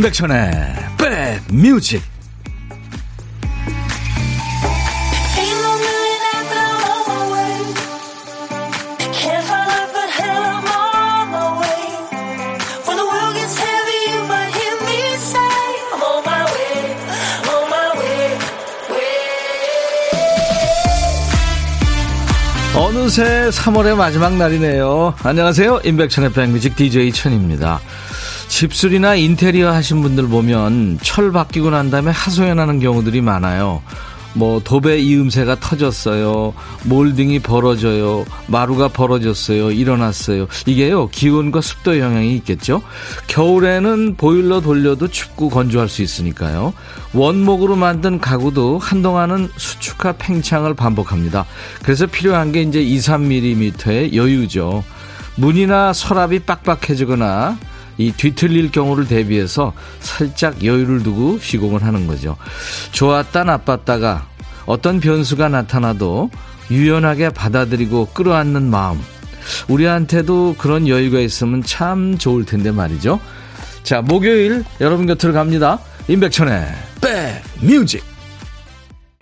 임백천의 백뮤직 어느새 3월의 마지막 날이네요. 안녕하세요. 임백천의 백뮤직 DJ 천입니다. 집술이나 인테리어 하신 분들 보면 철 바뀌고 난 다음에 하소연하는 경우들이 많아요. 뭐 도배 이음새가 터졌어요. 몰딩이 벌어져요. 마루가 벌어졌어요. 일어났어요. 이게요. 기온과 습도 영향이 있겠죠. 겨울에는 보일러 돌려도 춥고 건조할 수 있으니까요. 원목으로 만든 가구도 한동안은 수축과 팽창을 반복합니다. 그래서 필요한 게 이제 2, 3mm의 여유죠. 문이나 서랍이 빡빡해지거나 이 뒤틀릴 경우를 대비해서 살짝 여유를 두고 시공을 하는 거죠. 좋았다 나빴다가 어떤 변수가 나타나도 유연하게 받아들이고 끌어안는 마음. 우리한테도 그런 여유가 있으면 참 좋을 텐데 말이죠. 자, 목요일 여러분 곁으로 갑니다. 임백천의 백뮤직.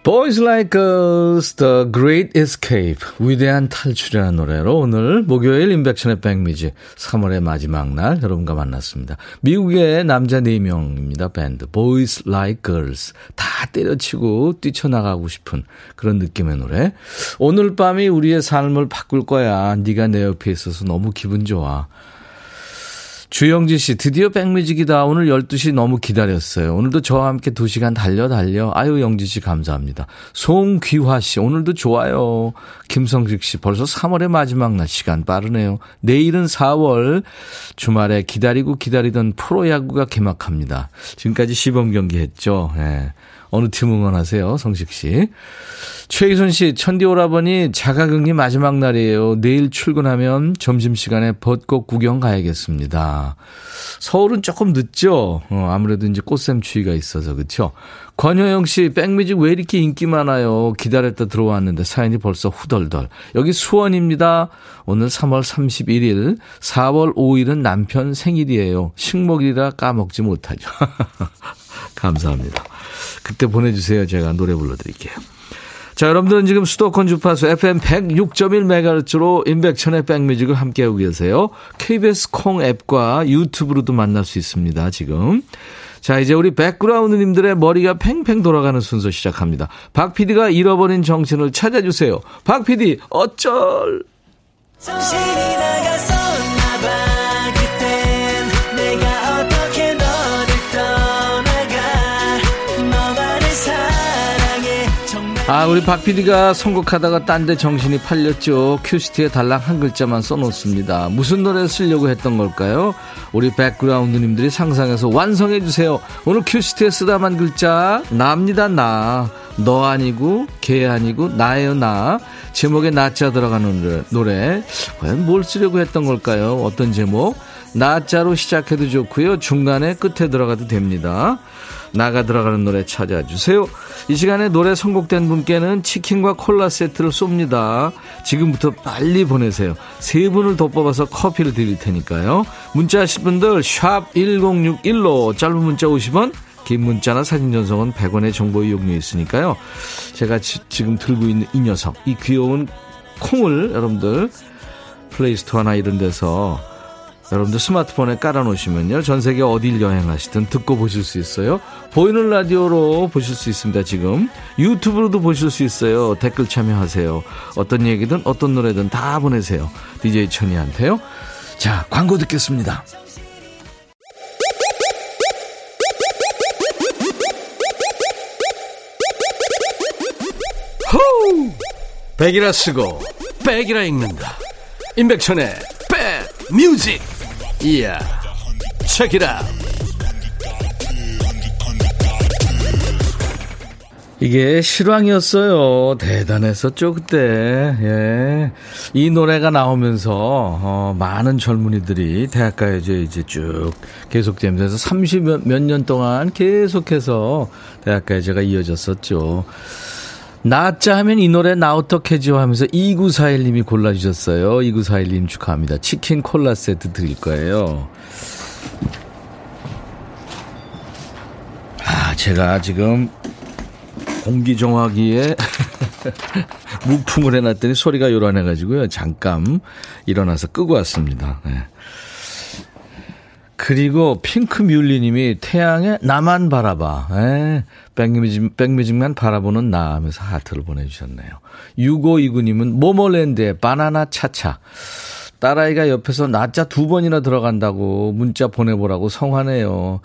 Boys Like Us, The Great Escape, 위대한 탈출이라는 노래로 오늘 목요일 인백션의 백미지 3월의 마지막 날 여러분과 만났습니다. 미국의 남자 4명입니다. 밴드 Boys Like Girls. 다 때려치고 뛰쳐나가고 싶은 그런 느낌의 노래. 오늘 밤이 우리의 삶을 바꿀 거야. 네가 내 옆에 있어서 너무 기분 좋아. 주영지 씨, 드디어 백뮤직이다. 오늘 12시 너무 기다렸어요. 오늘도 저와 함께 2시간 달려, 달려. 아유, 영지 씨, 감사합니다. 송귀화 씨, 오늘도 좋아요. 김성식 씨, 벌써 3월의 마지막 날 시간 빠르네요. 내일은 4월 주말에 기다리고 기다리던 프로야구가 개막합니다. 지금까지 시범 경기 했죠. 예. 네. 어느 팀 응원하세요, 성식 씨. 최희순 씨, 천디 오라버니 자가격리 마지막 날이에요. 내일 출근하면 점심시간에 벚꽃 구경 가야겠습니다. 서울은 조금 늦죠? 어, 아무래도 이제 꽃샘 추위가 있어서, 그쵸? 권효영 씨, 백뮤직 왜 이렇게 인기 많아요? 기다렸다 들어왔는데 사연이 벌써 후덜덜. 여기 수원입니다. 오늘 3월 31일, 4월 5일은 남편 생일이에요. 식목일이라 까먹지 못하죠. 감사합니다. 그때 보내주세요. 제가 노래 불러드릴게요. 자, 여러분들은 지금 수도권 주파수 FM 106.1MHz로 인백천의 백뮤직을 함께하고 계세요. KBS 콩 앱과 유튜브로도 만날 수 있습니다, 지금. 자, 이제 우리 백그라운드님들의 머리가 팽팽 돌아가는 순서 시작합니다. 박 PD가 잃어버린 정신을 찾아주세요. 박 PD, 어쩔! 아, 우리 박 PD가 선곡하다가 딴 데 정신이 팔렸죠. 큐시트에 달랑 한 글자만 써놓습니다. 무슨 노래 쓰려고 했던 걸까요? 우리 백그라운드님들이 상상해서 완성해주세요. 오늘 큐시트에 쓰다만 글자, 나입니다, 나. 너 아니고, 개 아니고, 나예요, 나. 제목에 나자 들어가는. 노래. 과연 뭘 쓰려고 했던 걸까요? 어떤 제목? 나자로 시작해도 좋고요. 중간에 끝에 들어가도 됩니다. 나가 들어가는 노래 찾아주세요. 이 시간에 노래 선곡된 분께는 치킨과 콜라 세트를 쏩니다. 지금부터 빨리 보내세요. 세 분을 더 뽑아서 커피를 드릴 테니까요. 문자 하실 분들 샵 1061로 짧은 문자 50원 긴 문자나 사진 전송은 100원의 정보 이용료 있으니까요. 제가 지, 금 들고 있는 이 녀석, 이 귀여운 콩을 여러분들 플레이스토어나 이런 데서 여러분들 스마트폰에 깔아놓으시면요. 전 세계 어딜 여행하시든 듣고 보실 수 있어요. 보이는 라디오로 보실 수 있습니다. 지금 유튜브로도 보실 수 있어요. 댓글 참여하세요. 어떤 얘기든 어떤 노래든 다 보내세요. DJ 천이한테요. 자, 광고 듣겠습니다. 호우! 백이라 쓰고 백이라 읽는다. 임백천의 백 뮤직. 이야 체키라 이게 실황이었어요. 대단했었죠, 그때. 예. 이 노래가 나오면서, 어, 많은 젊은이들이 대학가요제 이제 쭉 계속되면서 30몇 년 동안 계속해서 대학가요제가 이어졌었죠. 나자 하면 이 노래 나 어떡해지요 하면서 2941님이 골라주셨어요. 2941님 축하합니다. 치킨 콜라 세트 드릴 거예요. 제가 지금 공기정화기에 무풍을 해놨더니 소리가 요란해가지고요. 잠깐 일어나서 끄고 왔습니다. 네. 그리고 핑크뮬리님이 태양에 나만 바라봐. 에, 백뮤직, 백뮤직만 바라보는 나 하면서 하트를 보내주셨네요. 6529님은 모모랜드의 바나나 차차. 딸아이가 옆에서 낮자 두 번이나 들어간다고 문자 보내보라고 성화네요.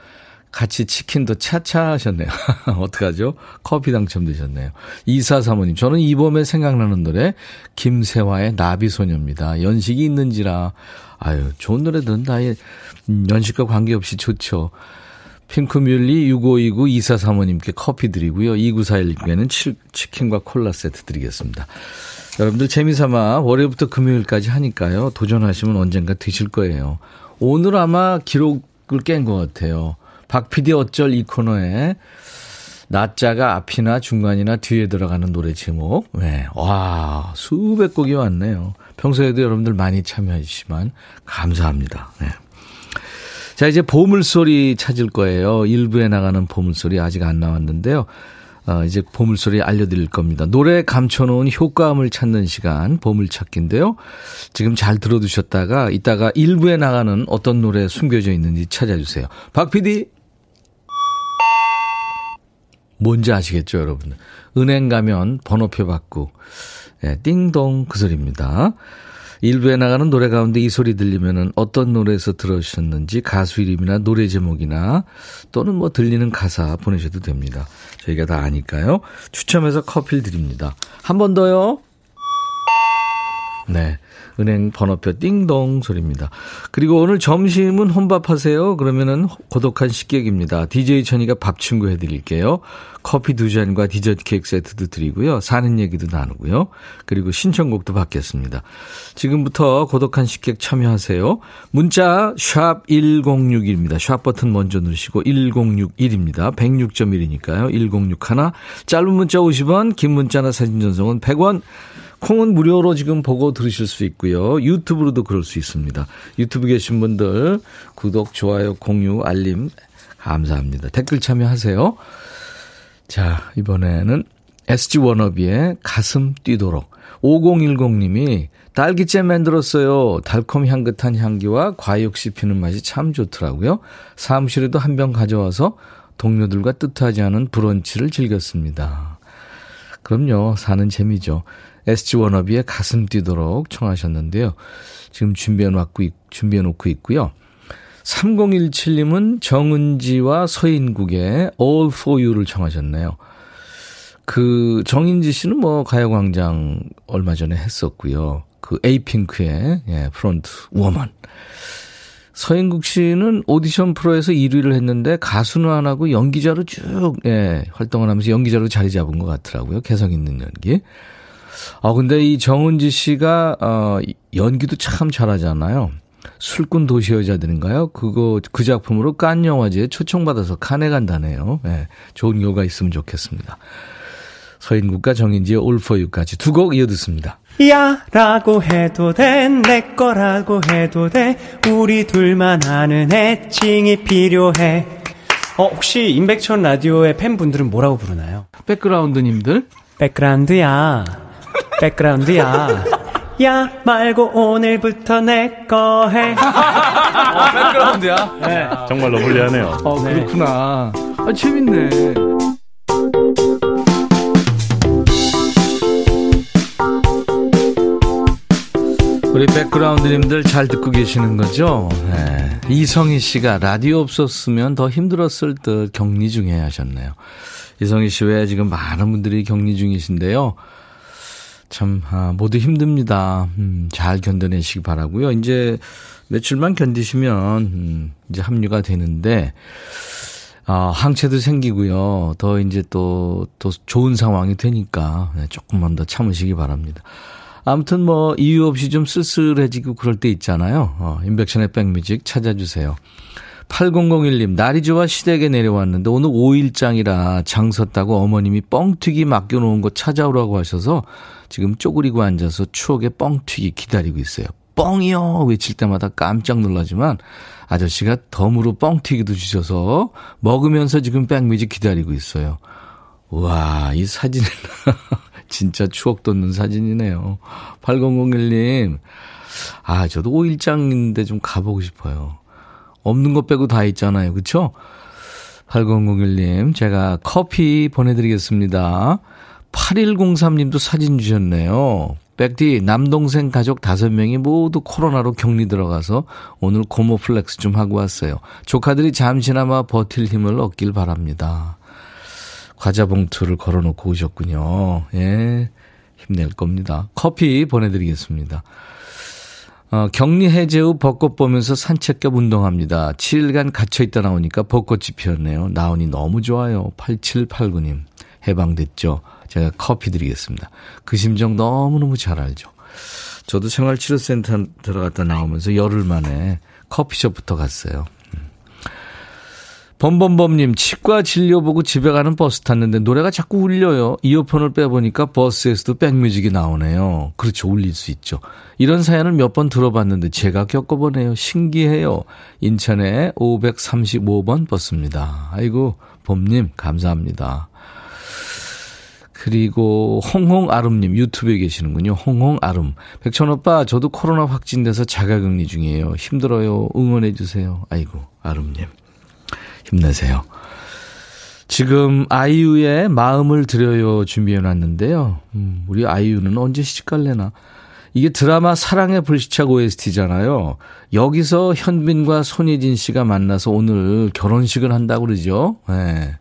같이 치킨도 차차 하셨네요. 어떡하죠? 커피 당첨되셨네요. 이사 사모님, 저는 이봄에 생각나는 노래, 김세화의 나비소녀입니다. 연식이 있는지라. 아유, 좋은 노래들은 다 음, 연식과 관계없이 좋죠. 핑크뮬리 6529 이사 사모님께 커피 드리고요. 2941님께는 치킨과 콜라 세트 드리겠습니다. 여러분들 재미삼아 월요일부터 금요일까지 하니까요. 도전하시면 언젠가 드실 거예요. 오늘 아마 기록을 깬 것 같아요. 박 PD 어쩔 이 코너에 낮자가 앞이나 중간이나 뒤에 들어가는 노래 제목. 네. 와, 수백 곡이 왔네요. 평소에도 여러분들 많이 참여해 주시면 감사합니다. 네. 자, 이제 보물소리 찾을 거예요. 일부에 나가는 보물소리 아직 안 나왔는데요. 어, 이제 보물소리 알려드릴 겁니다. 노래 감춰놓은 효과음을 찾는 시간, 보물찾기인데요. 지금 잘 들어두셨다가, 이따가 일부에 나가는 어떤 노래 숨겨져 있는지 찾아주세요. 박 PD! 뭔지 아시겠죠, 여러분? 은행 가면 번호표 받고, 예, 띵동 그 소리입니다. 일부에 나가는 노래 가운데 이 소리 들리면은 어떤 노래에서 들으셨는지 가수 이름이나 노래 제목이나 또는 뭐 들리는 가사 보내셔도 됩니다. 저희가 다 아니까요. 추첨해서 커피를 드립니다. 한 번 더요. 네. 은행 번호표 띵동 소리입니다. 그리고 오늘 점심은 혼밥하세요? 그러면은 고독한 식객입니다. DJ 천이가 밥 친구 해드릴게요. 커피 두 잔과 디저트 케이크 세트도 드리고요. 사는 얘기도 나누고요. 그리고 신청곡도 받겠습니다. 지금부터 고독한 식객 참여하세요. 문자 샵 1061입니다. 샵 버튼 먼저 누르시고 1061입니다. 106.1이니까요. 1061 짧은 문자 50원, 긴 문자나 사진 전송은 100원. 콩은 무료로 지금 보고 들으실 수 있고요. 유튜브로도 그럴 수 있습니다. 유튜브 계신 분들 구독, 좋아요, 공유, 알림 감사합니다. 댓글 참여하세요. 자, 이번에는 SG 워너비의 가슴 뛰도록 5010님이 딸기잼 만들었어요. 달콤 향긋한 향기와 과육 씹히는 맛이 참 좋더라고요. 사무실에도 한 병 가져와서 동료들과 뜻하지 않은 브런치를 즐겼습니다. 그럼요. 사는 재미죠. SG 워너비의 가슴 뛰도록 청하셨는데요. 지금 준비해 놓고, 준비해 놓고 있고요. 3017님은 정은지와 서인국의 All for You를 청하셨네요. 그 정은지 씨는 뭐 가요광장 얼마 전에 했었고요. 그 에이핑크의 예, front woman. 서인국 씨는 오디션 프로에서 1위를 했는데 가수는 안 하고 연기자로 쭉 예, 활동을 하면서 연기자로 자리 잡은 것 같더라고요. 개성 있는 연기. 아, 근데 이 정은지 씨가, 어, 연기도 참 잘하잖아요. 술꾼 도시 여자들인가요? 그거, 그 작품으로 깐 영화제에 초청받아서 칸에 간다네요. 네, 좋은 요가 있으면 좋겠습니다. 서인국과 정인지의 올포유까지 두 곡 이어 듣습니다. 야 라고 해도 돼 내 거라고 해도 돼 우리 둘만 아는 애칭이 필요해 어 혹시 임백천 라디오의 팬분들은 뭐라고 부르나요? 백그라운드님들? 백그라운드야 백그라운드야. 야 말고 오늘부터 내 거 해. 어, 백그라운드야. 네. 정말로 불리하네요. 어, 네. 그렇구나. 아, 재밌네. 우리 백그라운드님들 잘 듣고 계시는 거죠? 네. 이성희 씨가 라디오 없었으면 더 힘들었을 듯 격리 중에 하셨네요. 이성희 씨 외에 지금 많은 분들이 격리 중이신데요. 참, 아, 모두 힘듭니다. 음, 잘 견뎌내시기 바라고요 이제 며칠만 견디시면, 음, 이제 합류가 되는데, 아, 항체도 생기고요. 더 이제 또, 또 좋은 상황이 되니까, 네, 조금만 더 참으시기 바랍니다. 아무튼 뭐, 이유 없이 좀 쓸쓸해지고 그럴 때 있잖아요. 어, 인백션의 백뮤직 찾아주세요. 8001님, 날이 좋아 시댁에 내려왔는데 오늘 5일장이라 장 섰다고 어머님이 뻥튀기 맡겨놓은 거 찾아오라고 하셔서 지금 쪼그리고 앉아서 추억의 뻥튀기 기다리고 있어요. 뻥이요! 외칠 때마다 깜짝 놀라지만 아저씨가 덤으로 뻥튀기도 주셔서 먹으면서 지금 백뮤직 기다리고 있어요. 와, 이 사진은 진짜 추억 돋는 사진이네요. 8001님. 아, 저도 5일장인데 좀 가보고 싶어요. 없는 것 빼고 다 있잖아요. 그쵸? 8001님, 제가 커피 보내드리겠습니다. 8103님도 사진 주셨네요. 백디, 남동생 가족 5명이 모두 코로나로 격리 들어가서 오늘 고모 flex 좀 하고 왔어요. 조카들이 잠시나마 버틸 힘을 얻길 바랍니다. 과자 봉투를 걸어놓고 오셨군요. 예, 힘낼 겁니다. 커피 보내드리겠습니다. 어, 격리 해제 후 벚꽃 보면서 산책 겸 운동합니다. 7일간 갇혀있다 나오니까 벚꽃이 피었네요. 나오니 너무 좋아요. 8789님. 해방됐죠? 제가 커피 드리겠습니다. 그 심정 너무너무 잘 알죠. 저도 생활치료센터 들어갔다 나오면서 열흘 만에 커피숍부터 갔어요. 범범범님, 치과 진료 보고 집에 가는 버스 탔는데 노래가 자꾸 울려요. 이어폰을 빼보니까 버스에서도 백뮤직이 나오네요. 그렇죠. 울릴 수 있죠. 이런 사연을 몇 번 들어봤는데 제가 겪어보네요. 신기해요. 인천의 535번 버스입니다. 아이고, 범님, 감사합니다. 그리고 홍홍아름님 유튜브에 계시는군요. 홍홍아름. 백천오빠 저도 코로나 확진돼서 자가격리 중이에요. 힘들어요. 응원해 주세요. 아이고 아름님. 힘내세요. 지금 아이유의 마음을 드려요 준비해 놨는데요. 음, 우리 아이유는 언제 시집갈래나. 이게 드라마 사랑의 불시착 OST잖아요. 여기서 현빈과 손예진 씨가 만나서 오늘 결혼식을 한다고 그러죠. 네.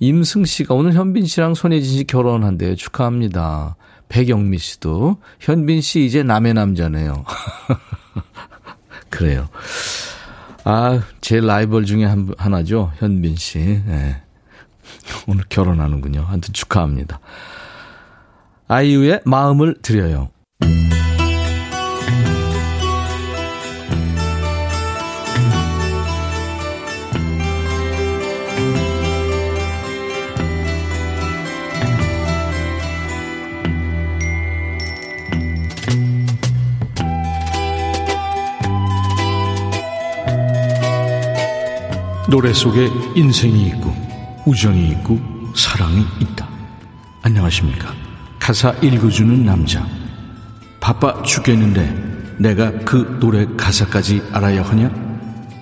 임승 씨가 오늘 현빈 씨랑 손예진 씨 결혼한대요. 축하합니다. 백영미 씨도 현빈 씨 이제 남의 남자네요. 그래요. 아, 제 라이벌 중에 한, 하나죠. 현빈 씨. 네. 오늘 결혼하는군요. 하여튼 축하합니다. 아이유의 마음을 드려요. 노래 속에 인생이 있고 우정이 있고 사랑이 있다. 안녕하십니까. 가사 읽어주는 남자. 바빠 죽겠는데 내가 그 노래 가사까지 알아야 하냐?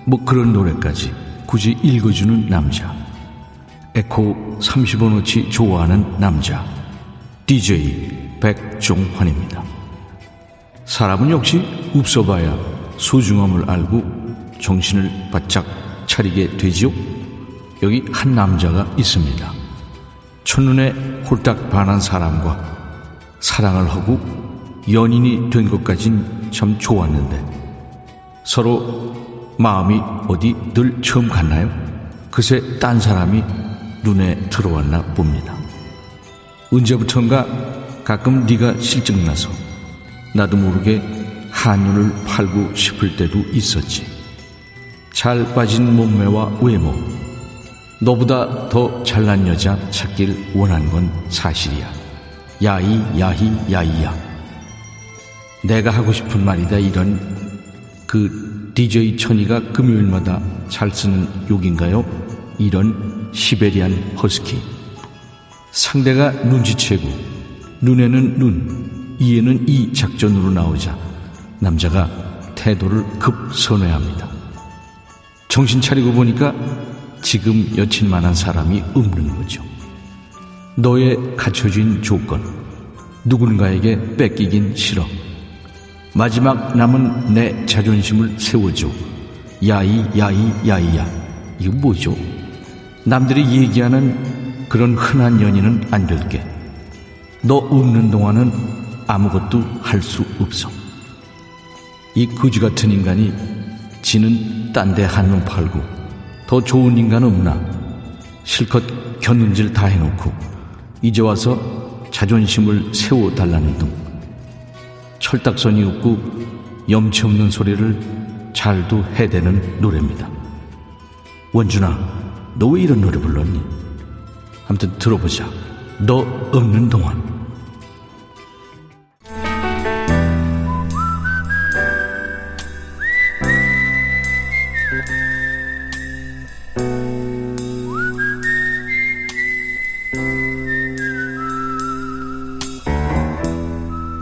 뭐 그런 노래까지 굳이 읽어주는 남자. 에코 30원어치 좋아하는 남자. DJ 백종환입니다. 사람은 역시 없어봐야 소중함을 알고 정신을 바짝 차리게 되지요? 여기 한 남자가 있습니다. 첫눈에 홀딱 반한 사람과 사랑을 하고 연인이 된 것까진 참 좋았는데 서로 마음이 어디 늘 처음 갔나요? 그새 딴 사람이 눈에 들어왔나 봅니다. 언제부턴가 가끔 네가 실증나서 나도 모르게 한눈을 팔고 싶을 때도 있었지. 잘 빠진 몸매와 외모, 너보다 더 잘난 여자 찾길 원한 건 사실이야. 야이, 야히, 야이야. 내가 하고 싶은 말이다, 이런 그 DJ 천이가 금요일마다 잘 쓰는 욕인가요? 이런 시베리안 허스키. 상대가 눈치채고, 눈에는 눈, 이에는 이 작전으로 나오자 남자가 태도를 급 선회합니다. 정신 차리고 보니까 지금 여친만한 사람이 없는 거죠. 너의 갖춰진 조건, 누군가에게 뺏기긴 싫어. 마지막 남은 내 자존심을 세워줘. 야이, 야이, 야이야. 이거 뭐죠? 남들이 얘기하는 그런 흔한 연인은 안 될게. 너 없는 동안은 아무것도 할 수 없어. 이 거지 같은 인간이 지는 딴 데 한눈 팔고 더 좋은 인간 없나 실컷 견눈질 다 해놓고 이제 와서 자존심을 세워달라는 둥 철딱선이 없고 염치 없는 소리를 잘도 해대는 노래입니다. 원준아, 너 왜 이런 노래 불렀니? 아무튼 들어보자. 너 없는 동안.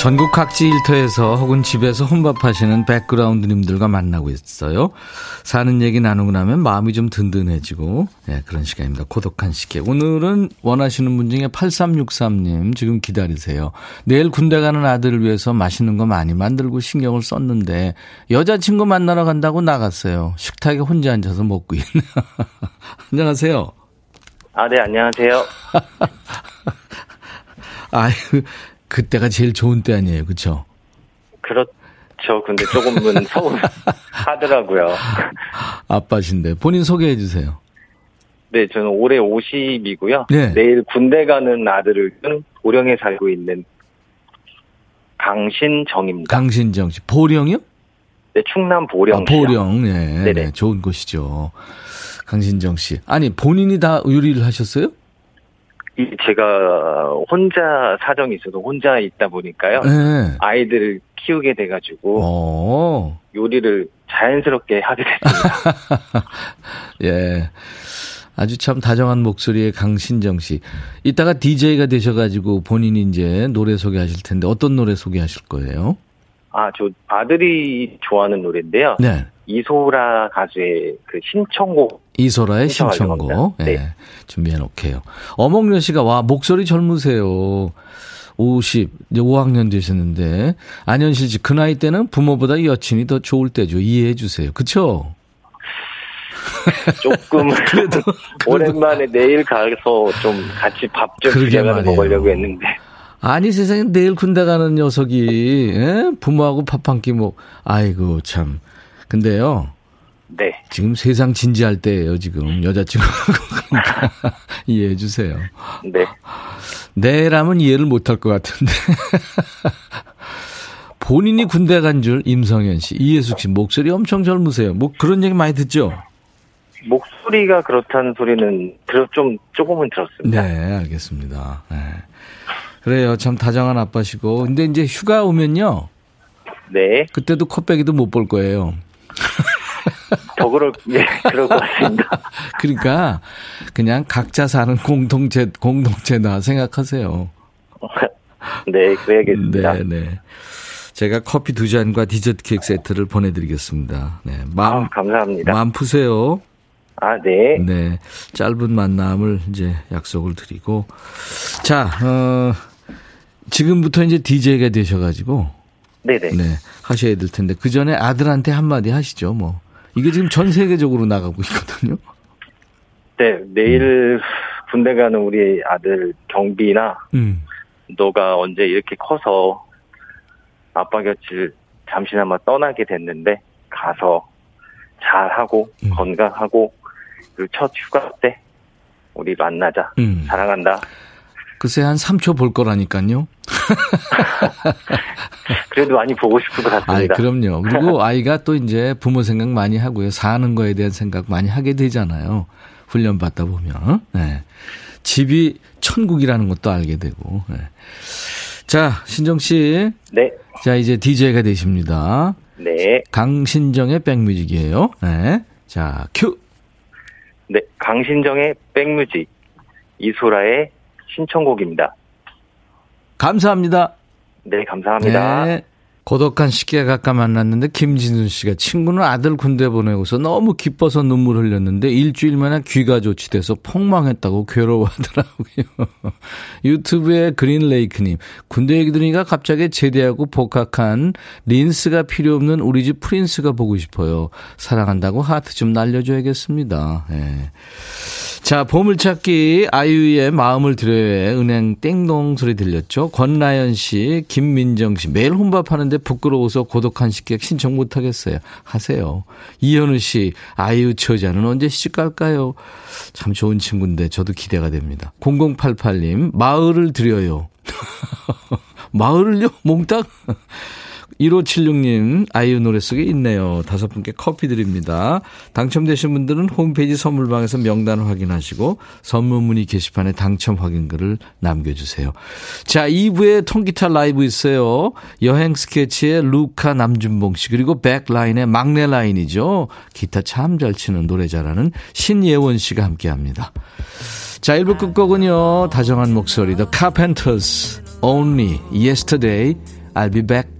전국 각지 일터에서 혹은 집에서 혼밥하시는 백그라운드님들과 만나고 있어요. 사는 얘기 나누고 나면 마음이 좀 든든해지고 네, 그런 시간입니다. 고독한 시계. 오늘은 원하시는 분 중에 8363님 지금 기다리세요. 내일 군대 가는 아들을 위해서 맛있는 거 많이 만들고 신경을 썼는데 여자친구 만나러 간다고 나갔어요. 식탁에 혼자 앉아서 먹고 있네요. 안녕하세요. 아, 네, 안녕하세요. 아유, 그때가 제일 좋은 때 아니에요, 그렇죠? 그렇죠. 근데 조금은 서운하더라고요. 아빠신데 본인 소개해 주세요. 네, 저는 올해 50이고요. 네. 내일 군대 가는 아들을 둔 보령에 살고 있는 강신정입니다. 강신정 씨, 보령이요? 네, 충남 보령. 아, 보령, 네. 네, 좋은 곳이죠. 강신정 씨, 아니 본인이 다 요리를 하셨어요? 이 제가 혼자 사정이 있어서 혼자 있다 보니까요. 네. 아이들을 키우게 돼가지고 어, 요리를 자연스럽게 하게 됐습니다. 예. 아주 참 다정한 목소리의 강신정 씨. 이따가 DJ가 되셔가지고 본인이 이제 노래 소개하실 텐데 어떤 노래 소개하실 거예요? 아, 저 아들이 좋아하는 노래인데요. 네. 이소라 가수의 그 신청곡 이소라의 신청곡. 예. 네. 준비해 놓게요. 어몽여 씨가 와, 목소리 젊으세요. 50, 이제 5학년 되셨는데, 안현실 씨, 그 나이 때는 부모보다 여친이 더 좋을 때죠. 이해해 주세요. 그쵸? 조금 오랜만에 내일 가서 좀 같이 밥좀 그러게 비벼서 말이에요. 먹으려고 했는데 아니 세상에 내일 군대 가는 녀석이, 예? 부모하고 밥 한 끼 먹, 아이고, 참. 근데요, 네 지금 세상 진지할 때예요 지금. 여자친구하고. 그러니까 이해해 주세요. 네. 내라면 이해를 못할 것 같은데. 본인이 군대 간 줄 임성현 씨, 이예숙 씨 목소리 엄청 젊으세요. 뭐 그런 얘기 많이 듣죠? 목소리가 그렇다는 소리는 들어 좀 조금은 들었습니다. 네, 알겠습니다. 네. 그래요. 참 다정한 아빠시고. 근데 이제 휴가 오면요. 네, 그때도 코빼기도 못 볼 거예요. 더 그럴 예, 그럴 것 같습니다. 그러니까 그냥 각자 사는 공동체 공동체다 생각하세요. 네, 그래야겠습니다. 네, 네. 제가 커피 두 잔과 디저트 케이크 세트를 보내드리겠습니다. 네, 마음 아, 감사합니다. 마음 푸세요. 아, 네. 네, 짧은 만남을 이제 약속을 드리고 자, 어, 지금부터 이제 DJ가 되셔가지고 네, 네. 네 하셔야 될 텐데 그 전에 아들한테 한마디 하시죠. 뭐 이게 지금 전 세계적으로 나가고 있거든요. 네, 내일 군대 가는 우리 아들 경비나 음, 너가 언제 이렇게 커서 아빠 곁을 잠시나마 떠나게 됐는데 가서 잘하고 음. 건강하고 그리고 첫 휴가 때 우리 만나자. 음. 사랑한다. 글쎄 한 3초 볼 거라니까요. 그래도 많이 보고 싶을 것 같습니다. 그럼요. 그리고 아이가 또 이제 부모 생각 많이 하고요. 사는 거에 대한 생각 많이 하게 되잖아요. 훈련 받다 보면. 네. 집이 천국이라는 것도 알게 되고. 네. 자, 신정 씨. 네, 자, 이제 DJ가 되십니다. 네, 강신정의 백뮤직이에요. 네. 자, 큐. 네. 강신정의 백뮤직 이소라의 신청곡입니다. 감사합니다. 네, 감사합니다. 네. 고독한 가까 만났는데 김진순 씨가 친구는 아들 군대 보내고서 너무 기뻐서 눈물 흘렸는데 일주일 만에 귀가 조치돼서 폭망했다고 괴로워하더라고요. 유튜브에 그린레이크님 군대 얘기 들으니까 갑자기 제대하고 복학한 린스가 필요 없는 우리 집 프린스가 보고 싶어요. 사랑한다고 하트 좀 날려줘야겠습니다. 예. 자, 보물찾기 아이유의 마음을 드려요의 은행 땡동 소리 들렸죠? 권나연 씨, 김민정 씨 매일 혼밥 하는데 부끄러워서 고독한 식객 신청 못 하겠어요. 하세요. 이현우 씨, 아이유 처자는 언제 시집 갈까요? 참 좋은 친구인데 저도 기대가 됩니다. 0088님, 마을을 드려요. 마을을요? 몽땅? 1576님, 아이유 노래 속에 있네요. 다섯 분께 커피 드립니다. 당첨되신 분들은 홈페이지 선물방에서 명단 확인하시고 선물 문의 게시판에 당첨 확인글을 남겨주세요. 자, 2부에 통기타 라이브 있어요. 여행 스케치의 루카 남준봉 씨, 그리고 백라인의 막내 라인이죠. 기타 참 잘 치는 노래 잘하는 신예원 씨가 함께 합니다. 자, 1부 끝곡은요, 다정한 목소리, The Carpenters, Only Yesterday, I'll be back.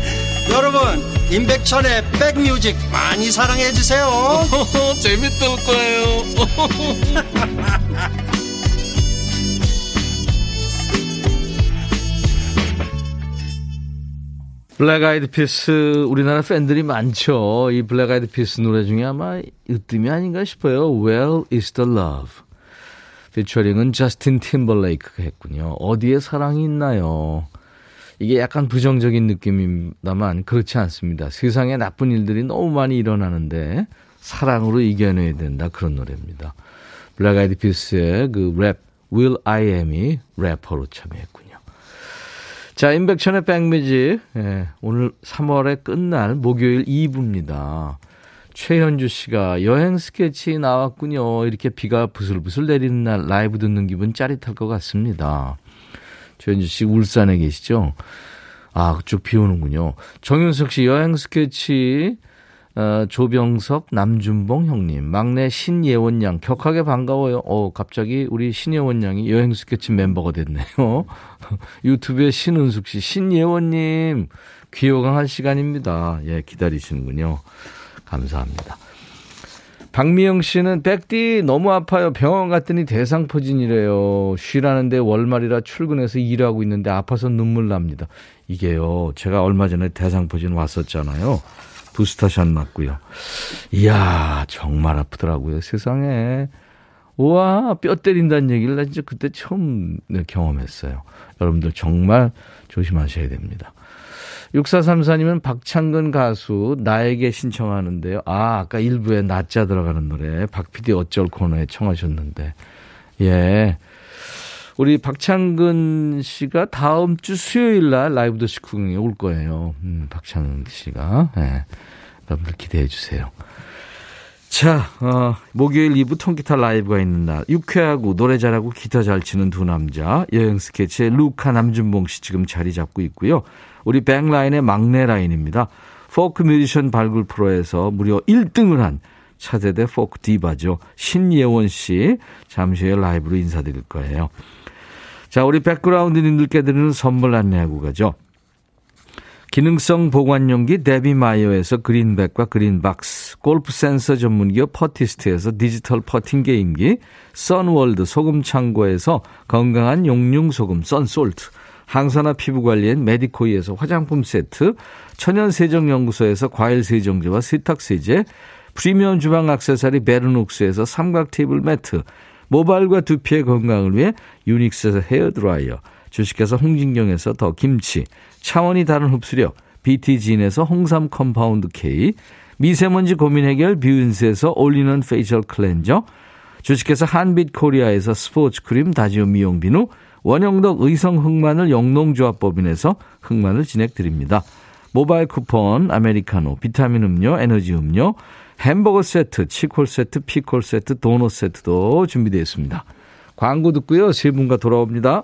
여러분 임백천의 백뮤직 많이 사랑해 주세요 재밌을 거예요 Black Eyed Peas 우리나라 팬들이 많죠. 이 Black Eyed Peas 노래 중에 아마 으뜸이 아닌가 싶어요. Where is the love? featuring은 저스틴 팀벌레이크가 했군요. 어디에 사랑이 있나요? 이게 약간 부정적인 느낌입니다만 그렇지 않습니다. 세상에 나쁜 일들이 너무 많이 일어나는데 사랑으로 이겨내야 된다 그런 노래입니다. Black Eyed Peas의 그 랩 will.i.am이 래퍼로 참여했군요. 자, 임백천의 백뮤직. 예, 오늘 3월의 끝날 목요일 2부입니다. 최현주 씨가 여행 스케치 나왔군요. 이렇게 비가 부슬부슬 내리는 날 라이브 듣는 기분 짜릿할 것 같습니다. 최현주 씨 울산에 계시죠? 아, 그쪽 비 오는군요. 정윤석 씨 여행 스케치 어, 조병석, 남준봉 형님, 막내 신예원 양, 격하게 반가워요. 어, 갑자기 우리 신예원 양이 여행 스케치 멤버가 됐네요. 유튜브에 신은숙 씨, 신예원님, 귀호강할 시간입니다. 예, 기다리시는군요. 감사합니다. 박미영 씨는 백디 너무 아파요. 병원 갔더니 대상포진이래요. 쉬라는데 월말이라 출근해서 일하고 있는데 아파서 눈물 납니다. 이게요. 제가 얼마 전에 대상포진 왔었잖아요. 부스터샷 맞고요. 이야, 정말 아프더라고요. 세상에. 우와, 뼈 때린다는 얘기를 나 진짜 그때 처음 경험했어요. 여러분들 정말 조심하셔야 됩니다. 6434님은 박창근 가수 나에게 신청하는데요. 아, 아까 일부에 낮자 들어가는 노래 박PD 어쩔 코너에 청하셨는데. 예. 우리 박창근 씨가 다음 주 수요일 날 라이브 더 시쿵에 올 거예요. 음, 박창근 씨가. 예. 여러분들 기대해 주세요. 자, 어, 목요일 2부 통기타 라이브가 있는 날. 유쾌하고 노래 잘하고 기타 잘 치는 두 남자. 여행 스케치의 루카 남준봉 씨 지금 자리 잡고 있고요. 우리 백라인의 막내 라인입니다. 포크 뮤지션 발굴 프로에서 무려 1등을 한 차세대 포크 디바죠. 신예원 씨. 잠시 후에 라이브로 인사드릴 거예요. 자, 우리 백그라운드님들께 드리는 선물 안내하고 가죠. 기능성 보관용기 데비마이어에서 그린백과 그린박스, 골프 센서 전문기업 퍼티스트에서 디지털 퍼팅 게임기, 선월드 소금창고에서 건강한 용융소금 썬솔트, 항산화 피부관리엔 메디코이에서 화장품 세트, 천연세정연구소에서 과일세정제와 세탁세제, 프리미엄 주방 악세사리 베르녹스에서 삼각 테이블 매트, 모발과 두피의 건강을 위해 유닉스에서 헤어드라이어, 주식회사 홍진경에서 더 김치, 차원이 다른 흡수력, BT진에서 홍삼 compound K, 미세먼지 고민 해결 뷰인스에서 올리는 facial cleanser, 주식회사 한빛 코리아에서 스포츠 크림 다지오 미용 비누, 원형덕 의성 흑마늘 영농조합법인에서 흑마늘 진행 드립니다. 모바일 쿠폰, 아메리카노, 비타민 음료, 에너지 음료, 햄버거 세트, 치콜 세트, 피콜 세트, 도넛 세트도 준비되어 있습니다. 광고 듣고요. 세 분과 돌아옵니다.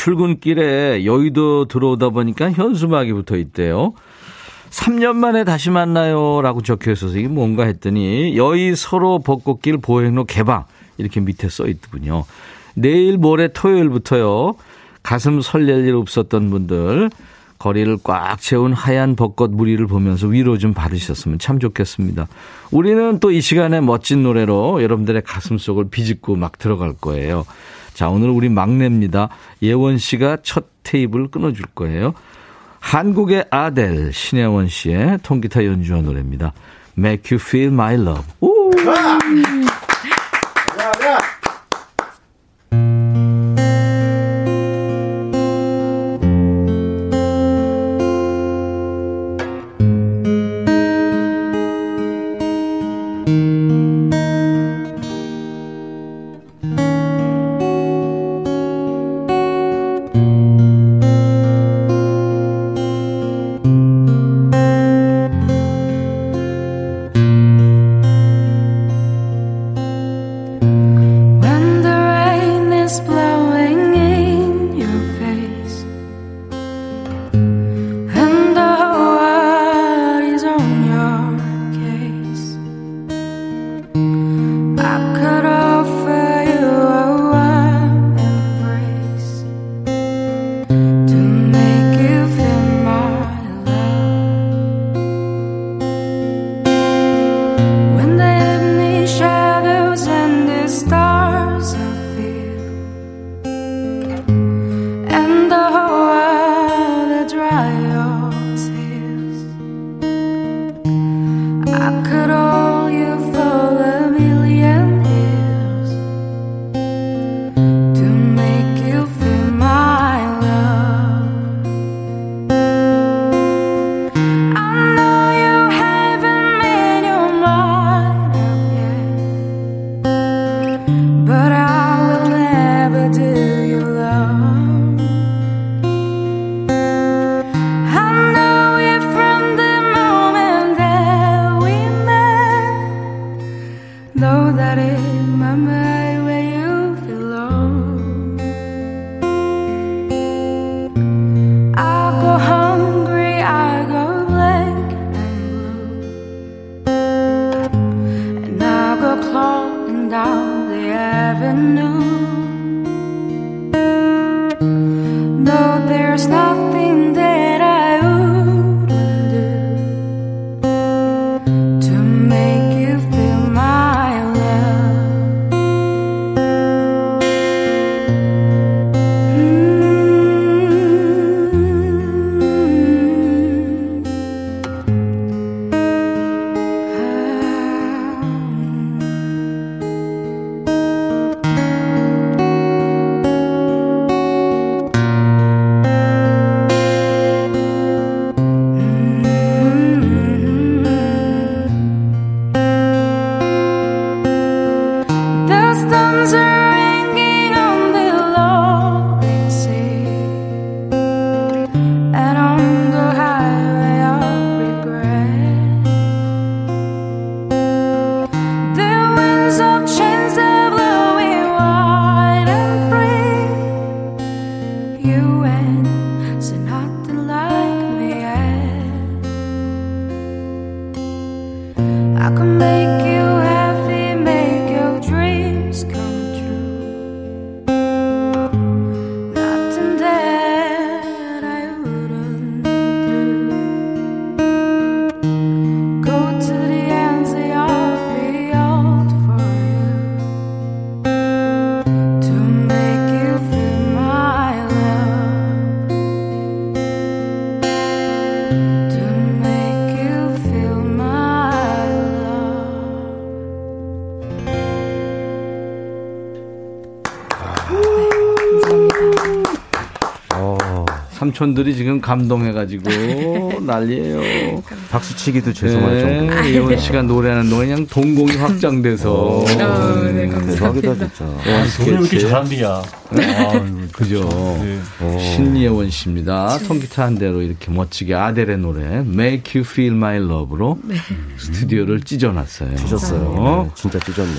출근길에 여의도 들어오다 보니까 현수막이 붙어 있대요. 3년 만에 다시 만나요. 라고 적혀 있어서 이게 뭔가 했더니 여의 서로 벚꽃길 보행로 개방. 이렇게 밑에 써 있더군요. 내일 모레 토요일부터요. 가슴 설렐 일 없었던 분들 거리를 꽉 채운 하얀 벚꽃 무리를 보면서 위로 좀 받으셨으면 참 좋겠습니다. 우리는 또 이 시간에 멋진 노래로 여러분들의 가슴 속을 비집고 막 들어갈 거예요. 자, 오늘 우리 막내입니다. 예원 씨가 첫 테이블 끊어줄 거예요. 한국의 아델 신혜원 씨의 통기타 연주한 노래입니다. Make You Feel My Love. 오! 삼촌들이 지금 감동해가지고 난리예요. 박수치기도 죄송할 정도. 네, 예원 씨가 노래하는 동안 그냥 동공이 확장돼서 아, 네, 감사합니다. 대박이다 진짜. 어, 노래 왜 이렇게. 잘한디야. 그죠. 신예원 씨입니다. 통기타 한 대로 이렇게 멋지게 아델의 노래 Make You Feel My Love로 스튜디오를 찢어놨어요. 찢었어요. 네, 진짜 찢었네.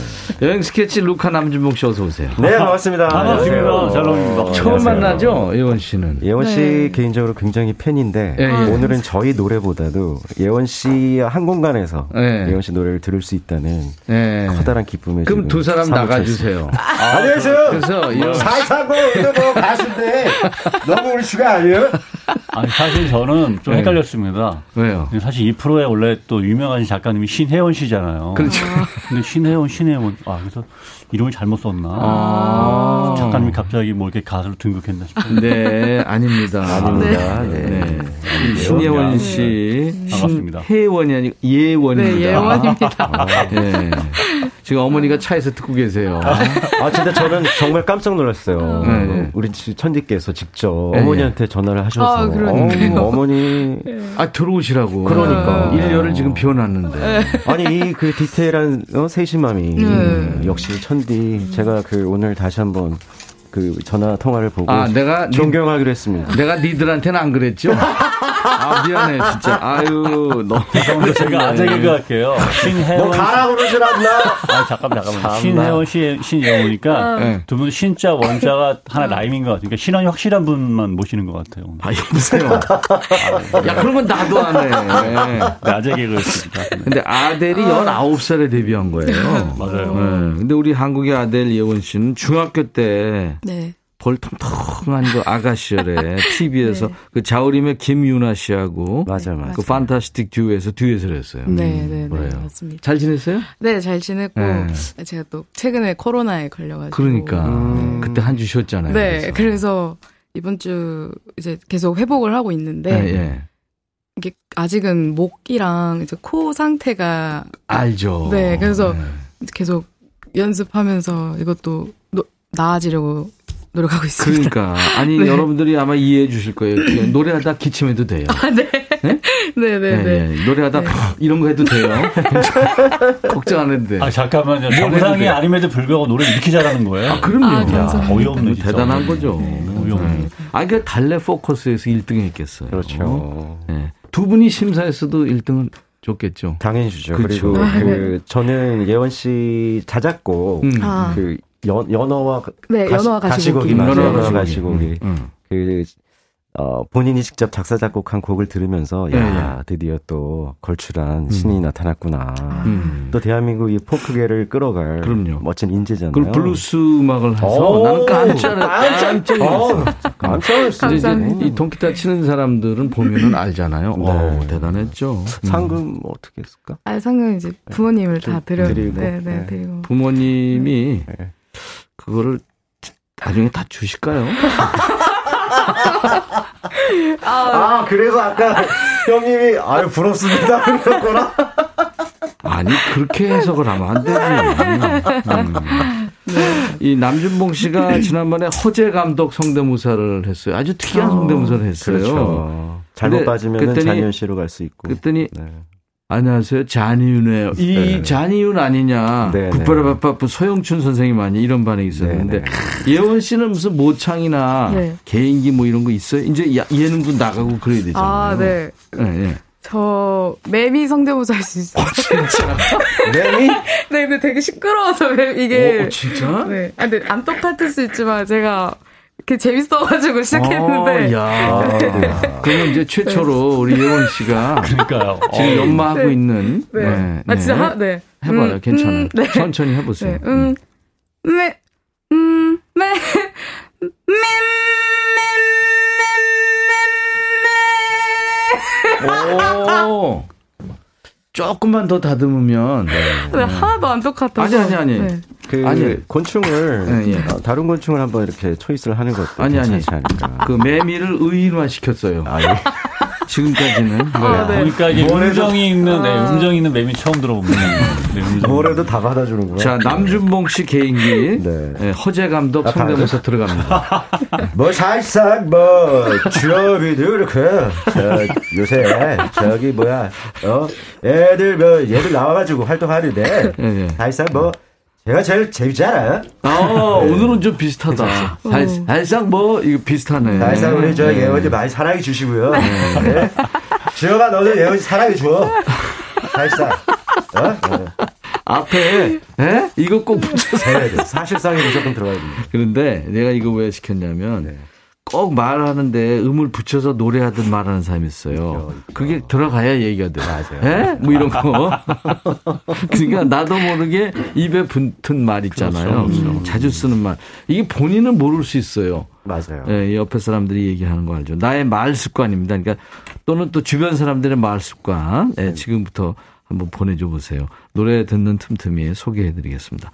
여행 스케치 루카 남준봉 씨 어서 오세요. 네, 반갑습니다. 반갑습니다. 안녕하세요. 잘 나옵니다. 처음 안녕하세요. 만나죠, 예원 씨는. 예원 씨 네. 개인적으로 굉장히 팬인데 예, 예. 오늘은 저희 노래보다도 예원 씨와 한 공간에서 예. 예원 씨 노래를 들을 수 있다는 네. 커다란 기쁨에 그럼 지금 두 사람 나가주세요. 안녕하세요. 그래서 이런 사이사고 뭐 가수인데 너무 우리 슈가 아니에요? 아니, 사실 저는 좀 네. 헷갈렸습니다. 왜요? 사실 이 프로에 원래 또 유명한 작가님이 신혜원 씨잖아요. 그렇죠. 근데 신혜원, 신혜원. 아, 그래서 이름을 잘못 썼나. 아. 작가님이 갑자기 뭐 이렇게 가수로 등극했나 싶어요. 네, 아닙니다. 아닙니다. 네. 네. 신예원 씨, 반갑습니다. 신혜원이 아니고 예원입니다. 네, 예원입니다. 네. 지금 어머니가 차에서 듣고 계세요. 아 진짜 저는 정말 깜짝 놀랐어요. 네, 네. 우리 집 천디께서 직접 네, 어머니한테 전화를 하셔서 아, 그러니까요. 어, 어머니 아, 들어오시라고. 그러니까. 일렬을 지금 비워놨는데. 아니 이 그 디테일한 어, 세심함이 네. 역시 천디 제가 그 오늘 다시 한번 그 전화 통화를 보고 아, 내가 니- 존경하기로 했습니다. 내가 니들한테는 안 그랬죠? 아, 미안해, 진짜. 아유, 너무. 그럼 제가 아재 개그 할게요. 신혜원. 그러질 않나? 아, 잠깐만, 잠깐만. 신혜원 씨, 신예원이니까 네. 두분 신자, 원자가 하나 라임인 것 같으니까 신원이 확실한 분만 모시는 것 같아요. 오늘. 아, 여보세요. 야, 그런 건 나도 안 해. 네, 아재 개그였습니다. 근데 아델이 19살에 데뷔한 거예요. 맞아요. 네. 근데 우리 한국의 아델 예원 씨는 중학교 때 네. 볼 통통한 그 아가 시절에 TV에서 그 자우림의 김유나 씨하고 맞아 맞아. 그 판타스틱 듀오에서 듀엣을 했어요. 네, 네, 네, 그래요. 맞습니다. 잘 지냈어요? 네, 잘 지냈고 네. 제가 또 최근에 코로나에 걸려가지고 그러니까 네. 그때 한 주 쉬었잖아요. 네, 그래서. 그래서 이번 주 이제 계속 회복을 하고 있는데 네, 예. 이게 아직은 목이랑 이제 코 상태가 알죠. 네, 그래서 네. 계속 연습하면서 이것도 노- 나아지려고 노력하고 있습니다. 그러니까 아니 네. 여러분들이 아마 이해해 주실 거예요. 노래하다 기침해도 돼요. 네, 네, 네, 네. 예, 노래하다 네. 이런 거 해도 돼요. 걱정 안 해도 돼. 아, 잠깐만요. 정상이 돼. 아님에도 불구하고 노래 이렇게 잘하는 거예요? 아, 그럼요. 아, 야, 감사합니다. 어이없네, 진짜. 대단한 거죠. 어이없네. 네. 아, 그 달래 포커스에서 1등 했겠어요. 그렇죠. 네. 두 분이 심사에서도 1등은 줬겠죠. 당연히 주죠. 그렇죠. 그리고 아, 그 저는 예원 씨 자작곡 음. 아. 그 연, 연어와 네, 가시- 연어와 가시고기. 가시고기 맞아요. 연어와 연어와 가시고기. 가시고기. 음. 그 어, 본인이 직접 작사 작곡한 곡을 들으면서 예, 야 드디어 또 걸출한 신이 나타났구나. 음. 또 대한민국 이 포크계를 끌어갈 그럼요. 멋진 인재잖아요. 그리고 블루스 음악을 해서 오, 나는 깜짝 깜짝 놀랐어. 깜짝 이제. 이 통기타 치는 사람들은 보면은 알잖아요. 네. 오, 대단했죠. 음. 상금 뭐 어떻게 했을까? 아, 상은 이제 부모님을 좀다 드려 드리고, 네, 네, 네. 드리고. 부모님이 네. 그거를 나중에 다 주실까요? 아 그래서 아까 형님이 아유 부럽습니다 그랬구나. 아니 그렇게 해석을 하면 안 되지. 음. 이 남준봉 씨가 지난번에 허재 감독 성대모사를 했어요. 아주 특이한 어. 성대모사를 했어요. 그렇죠. 잘못 빠지면 장현 씨로 갈 수 있고. 그랬더니 네. 안녕하세요 잔이윤이에요. 이 네. 잔이윤 아니냐. 네, 굿바라바빠프 소영춘 선생님 아니 이런 반응이 있었는데 네, 예원 씨는 무슨 모창이나 네. 개인기 뭐 이런 거 있어요? 이제 야- 예능도 나가고 그래야 되잖아요. 아, 네. 네, 네. 저 매미 성대모사 할 수 있어요. 진짜? 레미? 네, 근데 되게 시끄러워서 매- 이게 어, 진짜? 네. 아, 근데 안 똑같을 수 있지만 제가 그 재밌어가지고 시작했는데 어, 야. 그러면 이제 최초로 우리 예원 씨가 그러니까요. 지금 연마하고 네. 있는 네. 네, 아 진짜 네. 하, 네. 해봐요. 음, 괜찮아요. 음, 네. 천천히 해보세요. 네. 음. 매, 음, 매, 매, 오. 조금만 더 다듬으면. 네. 네, 하나도 안 똑같아서. 아니, 아니, 아니. 네. 그 아니. 곤충을 네, 예. 어, 다른 곤충을 한번 이렇게 초이스를 하는 것도 아니, 아니. 괜찮지 않을까. 그 매미를 의인화 시켰어요. 아, 예. 지금까지는. 아, 네. 그러니까 이게 뭐래도- 음정이 있는, 네, 음정 있는 맵이 처음 들어봅니다. 네, 음정. 뭐래도 다 받아주는구나. 자, 남준봉 씨 개인기. 네. 네, 허재 감독 아, 성대모사 들어갑니다. 뭐 살짝 뭐 취업이도 이렇게 저, 요새 저기 뭐야 어 애들 뭐 얘들 나와가지고 활동하는데 네, 네. 살짝 뭐 제가 제일 재밌지 않아요? 아, 오늘은 좀 비슷하다. 살, 살짝 뭐, 이거 비슷하네. 사실상 우리 저 네. 예원이 많이 사랑해 주시고요. 네. 지호가 너도 예원이 사랑해 줘. 사실상. 어? 네. 앞에, 에? 이거 꼭 붙여서 해야 돼. 사실상이 무조건 들어가야 됩니다. 그런데 내가 이거 왜 시켰냐면 네. 꼭 말하는데 음을 붙여서 노래하듯 말하는 사람이 있어요. 그게 들어가야 얘기가 돼. 맞아요. 예? 뭐 이런 거. 그러니까 나도 모르게 입에 붙은 말 있잖아요. 자주 쓰는 말. 이게 본인은 모를 수 있어요. 맞아요. 예, 이 옆에 사람들이 얘기하는 거 알죠. 나의 말 습관입니다. 그러니까 또는 또 주변 사람들의 말 습관. 예, 지금부터 한번 보내줘 보세요. 노래 듣는 틈틈이에 소개해 드리겠습니다.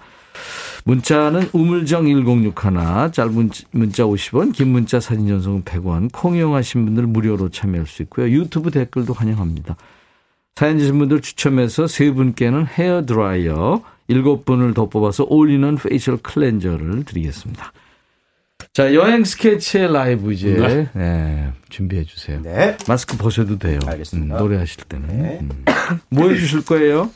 문자는 우물정 1061, 짧은 문자 50원, 긴 문자 사진 전송은 100원, 콩 이용하신 분들 무료로 참여할 수 있고요. 유튜브 댓글도 환영합니다. 사연 주신 분들 추첨해서 세 분께는 헤어 드라이어, 일곱 분을 더 뽑아서 올리는 facial cleanser를 드리겠습니다. 자, 여행 스케치의 라이브 이제 네, 준비해 주세요. 네. 마스크 벗어도 돼요. 알겠습니다. 음, 노래하실 때는. 네. 음. 뭐 해주실 거예요?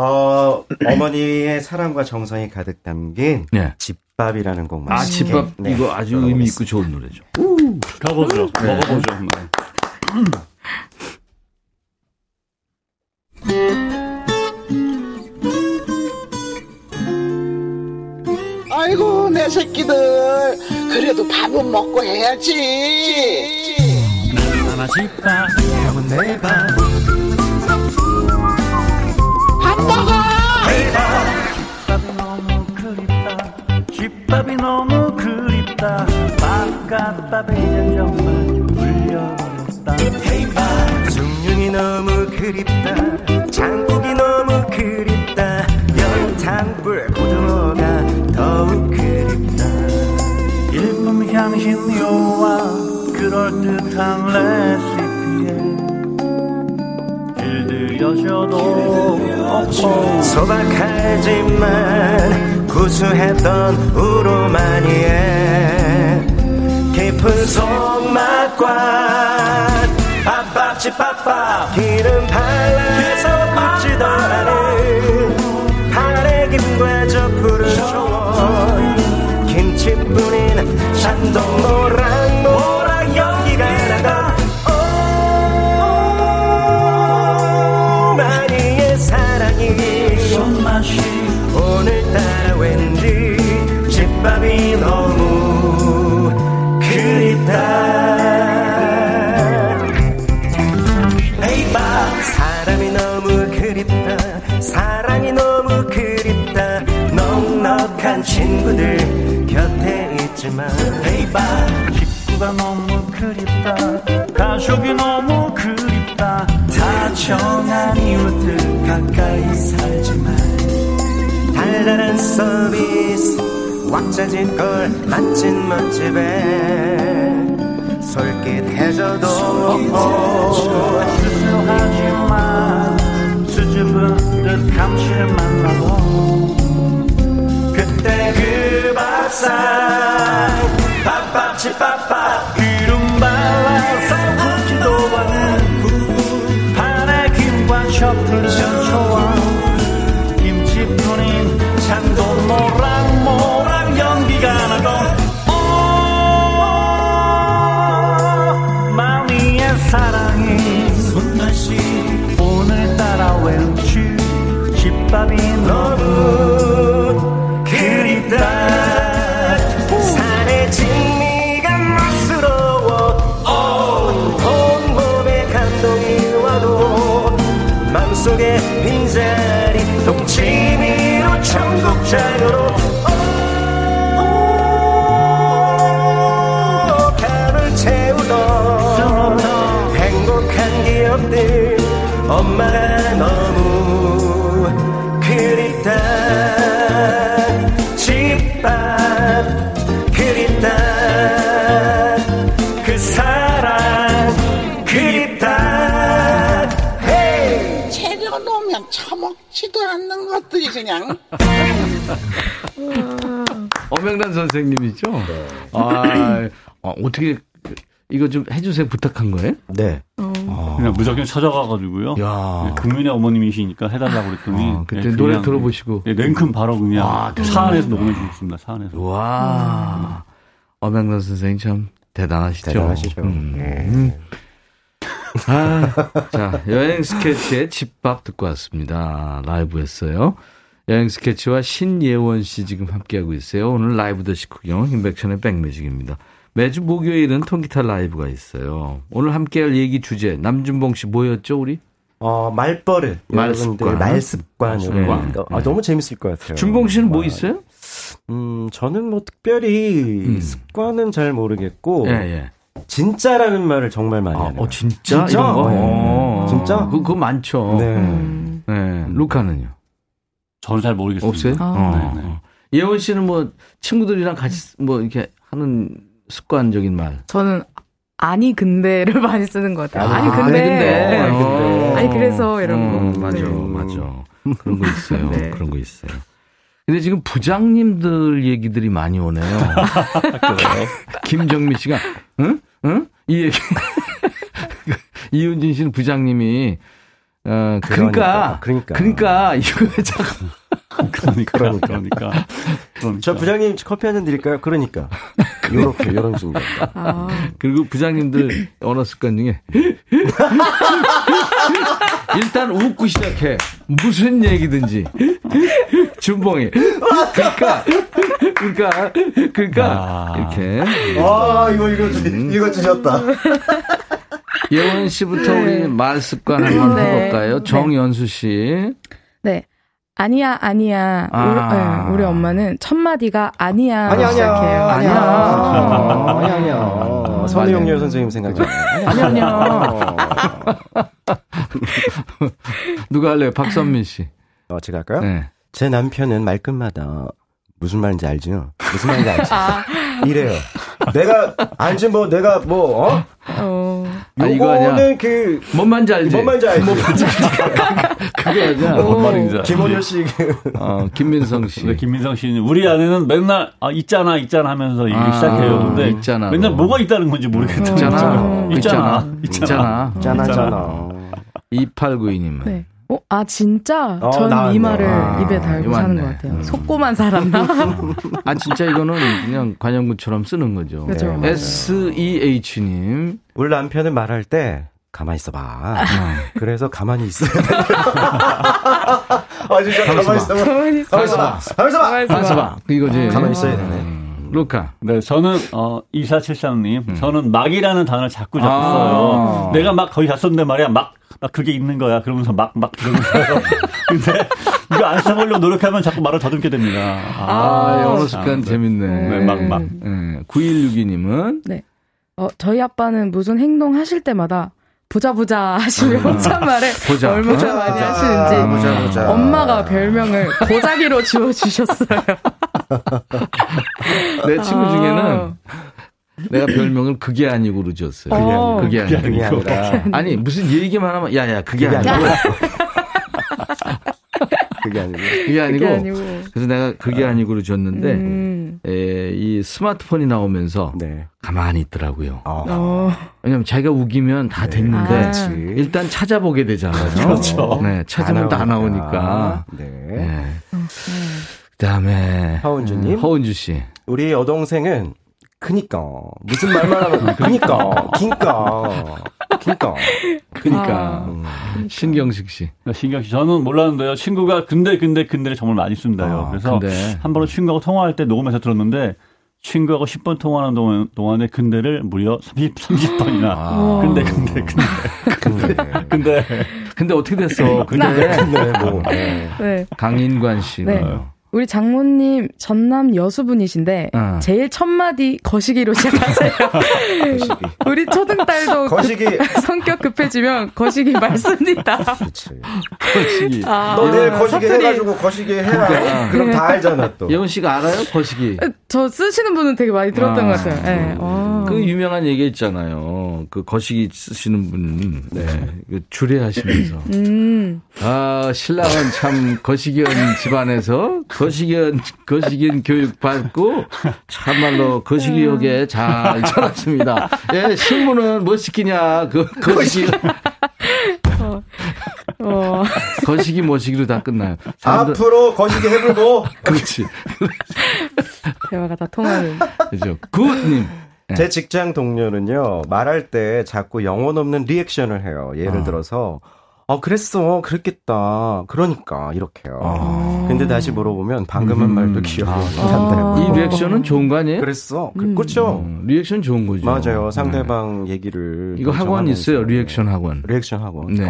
어, 어머니의 사랑과 정성이 가득 담긴 네. 집밥이라는 곡 아, 맛있게. 집밥 네, 이거 아주 의미 있고 좋은 노래죠. 가보죠. 먹어보죠. 한번. 아이고 내 새끼들 그래도 밥은 먹고 해야지 형은 내 밥. 밥 밥이 너무 그립다. 바깥밥에 이젠 정말 물려버렸다. 헤이바. 숭늉이 너무 그립다. 장국이 너무 그립다. 연탄불 고등어가 더욱 그립다. 일품 향신료와 그럴듯한 레시피에 길들여져도 소박하지만 구수했던 우로마니에 깊은 속맛과 밥밥집 밥밥 기름 발라서 굽지도 않은 파래 김과 저 푸른 초원 김치 뿌린山东 모락 친구들 곁에 있지만. 에이바 식구가 너무 그립다. 가족이 너무 그립다. 다정한 이웃들 가까이 살지만. 달달한 서비스 왁자지껄 맛진 맛집에 솔깃해져도 수수하지만 수줍은 듯 감칠맛 그 밥상 밥밥집 밥밥 기름 발라서 굽지도 않은 파래 김과 셔플 전초와 김치 뿌린 창도 모락모락 연기가 나고 오 마미의 사랑이 손맛이 오늘따라 왠지 집밥이 너무 속에 빈자리 동치미로 청국장으로. 오, 밥을 채우던 행복한 기억들 엄마가 너무 그립다 처먹지도 않는 것들이 그냥 엄영란 선생님이죠? 아, 어, 어떻게, 이거 좀 해주세요 부탁한 거예요? 네. 그냥 무작정 찾아가가지고요. 야. 네, 국민의 어머님이시니까 해달라고 그랬더니 아, 그때 네, 노래 들어보시고. 네, 냉큼 바로 그냥 아, 차 안에서 녹음해 주셨습니다. 차 안에서. 와. 엄영란 선생님 참 대단하시죠. 대단하시죠. 음. 아, 자, 여행 스케치의 집밥 듣고 왔습니다. 라이브 했어요. 여행 스케치와 신예원 씨 지금 함께하고 있어요. 오늘 라이브 더 식후경 인백션의 백뮤직입니다. 매주 목요일은 통기타 라이브가 있어요. 오늘 함께할 얘기 주제 남준봉 씨 뭐였죠, 우리? 어, 말버릇. 말습관. 말습관. 이런 거. 아, 네. 너무 재밌을 것 같아요. 준봉 씨는 뭐 아, 있어요? 음, 저는 뭐 특별히 음. 습관은 잘 모르겠고. 예, 예. 진짜라는 말을 정말 많이 아, 하네요. 어, 진짜? 진짜? 이런 거? 네. 어, 진짜? 그거, 그거 많죠. 네. 네. 루카는요? 저는 잘 모르겠습니다. 없어요? 아. 어. 네, 네. 예원 씨는 뭐 친구들이랑 같이 뭐 이렇게 하는 습관적인 말. 저는 아니 근데를 많이 쓰는 것 같아요. 아니 아, 근데. 근데. 네. 어. 아니 그래서 이런 어, 거. 맞아, 네. 맞아. 그런 거 있어요. 네. 그런 거 있어요. 근데 지금 부장님들 얘기들이 많이 오네요. 김정미 씨가, 응? 응? 이 얘기. 이윤진 씨는 부장님이, 어, 그러니까, 그러니까. 그러니까, 이거 자꾸. 그러니까, 그러니까. 그러니까. 저 부장님 커피 한 잔 드릴까요? 그러니까. 요렇게, 요런 순간. 아, 그리고 부장님들 언어 습관 중에 일단 웃고 시작해. 무슨 얘기든지. 준봉이. 그러니까 그러니까 그러니까 아. 이렇게 아, 이거, 이거, 이거 주셨다. 예원 씨부터 우리 말 습관 한번 네. 해볼까요? 정연수 씨. 네. 아니야, 아니야. 아. 우리, 네, 우리 엄마는 첫 마디가 아니야. 아니, 아니야. 시작해요. 아니야. 아니야. 아니, 아니야. 선우용렬 선생님 생각이 아니 아니야. 누가 할래요? 박선민 씨. 어, 제가 할까요? 네. 제 남편은 말끝마다 무슨 말인지 알죠? 무슨 말인지 알죠? 아, 이래요. 내가 알지 뭐 내가 뭐 어? 어. 아, 이거 아니야. 요거는 그뭔 말인지 알지? 뭔 말인지 알지? 그거 아니야. 뭔 말인지 알지. 김원효 씨 그. 어, 김민성 씨. 근데 김민성 씨는 우리 아내는 맨날 아 있잖아 있잖아 하면서 얘기 아, 시작해요. 근데 있잖아. 맨날 뭐 가 있다는 건지 모르겠다. 있잖아. 있잖아. 있잖아. 짠하잖아. 2892님은. 네. 어, 아, 진짜? 어, 전 나왔네. 이 말을 아, 입에 달고 사는. 것 같아요. 음. 속고만 살았나? 아, 진짜 이거는 그냥 관영구처럼 쓰는 거죠. 그죠. 네, 맞아요. SEH님. 우리 남편은 말할 때 가만히 있어봐. 그래서 가만히 있어야 돼. 아 진짜 가만히 있어봐. 가만히 있어. 가만히 있어봐. 가만히 있어봐. 가만히 있어봐. 이거지. 가만히 있어야 되네. 음, 루카. 네, 저는 어 2473님, 저는 막이라는 단어를 자꾸 자꾸 아. 써요. 내가 막 거의 다 썼는데 말이야, 막, 막 그게 있는 거야. 그러면서 막, 막 그러면서. 근데 이거 안 써보려고 노력하면 자꾸 말을 더듬게 됩니다. 아, 영어 참. 습관 재밌네. 네, 막, 막. 네. 9162님은. 네. 어, 저희 아빠는 무슨 행동 하실 때마다 부자 부자 하시며 혼잣말을 보자. 얼마나 많이 하시는지 아, 보자, 보자. 엄마가 별명을 고자기로 지어 주셨어요. 내 친구 아. 중에는 내가 별명을 그게 아니고 로 지었어요. 어. 그게 아니고. 그게 아니라 아니, 무슨 얘기만 하면, 야, 야, 그게, 그게 아니고. 그게 아니고. 그게 아니고. 그게 아니고. 그래서 내가 그게 아니고로 줬는데, 음. 에, 이 스마트폰이 나오면서 네. 가만히 있더라고요. 어. 어. 왜냐면 자기가 우기면 다 됐는데 아. 일단 찾아보게 되잖아요. 그렇죠. 네, 찾으면 다 나오니까. 네. 네. 그다음에 하은주님. 허은주 씨. 우리 여동생은 그니까 무슨 말만 하면 그니까 긴까 긴까 그러니까 음. 신경식 씨. 신경 씨, 저는 몰랐는데요. 친구가 근데, 근데, 근데를 정말 많이 쓴다요. 아, 그래서 근데. 한 번은 친구하고 통화할 때 녹음해서 들었는데, 친구하고 10번 통화하는 동안, 동안에 근데를 무려 30, 30번이나. 아. 근데, 근데, 근데. 근데 근데. 근데 어떻게 됐어? 근데 근데 뭐 네. 네. 강인관 씨. 네. 우리 장모님 전남 여수분이신데 어. 제일 첫 마디 거시기로 시작하세요. 거시기 우리 초등 딸도 거시기 급- 성격 급해지면 거시기 말습니다. 그렇지 거시기. 아, 너 내일 아, 거시기 사투리. 해가지고 거시기 해라 그럼 다 알잖아 또 예원 씨가 알아요? 거시기. 저 쓰시는 분은 되게 많이 들었던 아. 것 같아요. 네. 어. 그 유명한 얘기 있잖아요. 그 거시기 쓰시는 분, 네. 그 주례하시면서. 음. 아, 신랑은 참 거시기한 집안에서 거시기한, 거시기한 교육 받고 참말로 거시기역에 잘 자랐습니다. 예, 신부는 뭐 시키냐, 그, 거시기. 어. 어. 거시기 모시기로 다 끝나요. 앞으로 거시기 해보고. 그렇지. 대화가 다 통하는. 그죠. 굿님. 네. 제 직장 동료는요, 말할 때 자꾸 영혼 없는 리액션을 해요. 예를 어. 들어서, 어, 그랬어. 그랬겠다. 그러니까, 이렇게요. 어. 근데 다시 물어보면 방금 한 음. 말도 기억이 아. 이 리액션은 좋은 거 아니에요? 그랬어. 그, 음. 그렇죠. 어, 리액션 좋은 거죠. 맞아요. 상대방 얘기를. 이거 학원. 있어요. 리액션 학원. 리액션 학원. 네.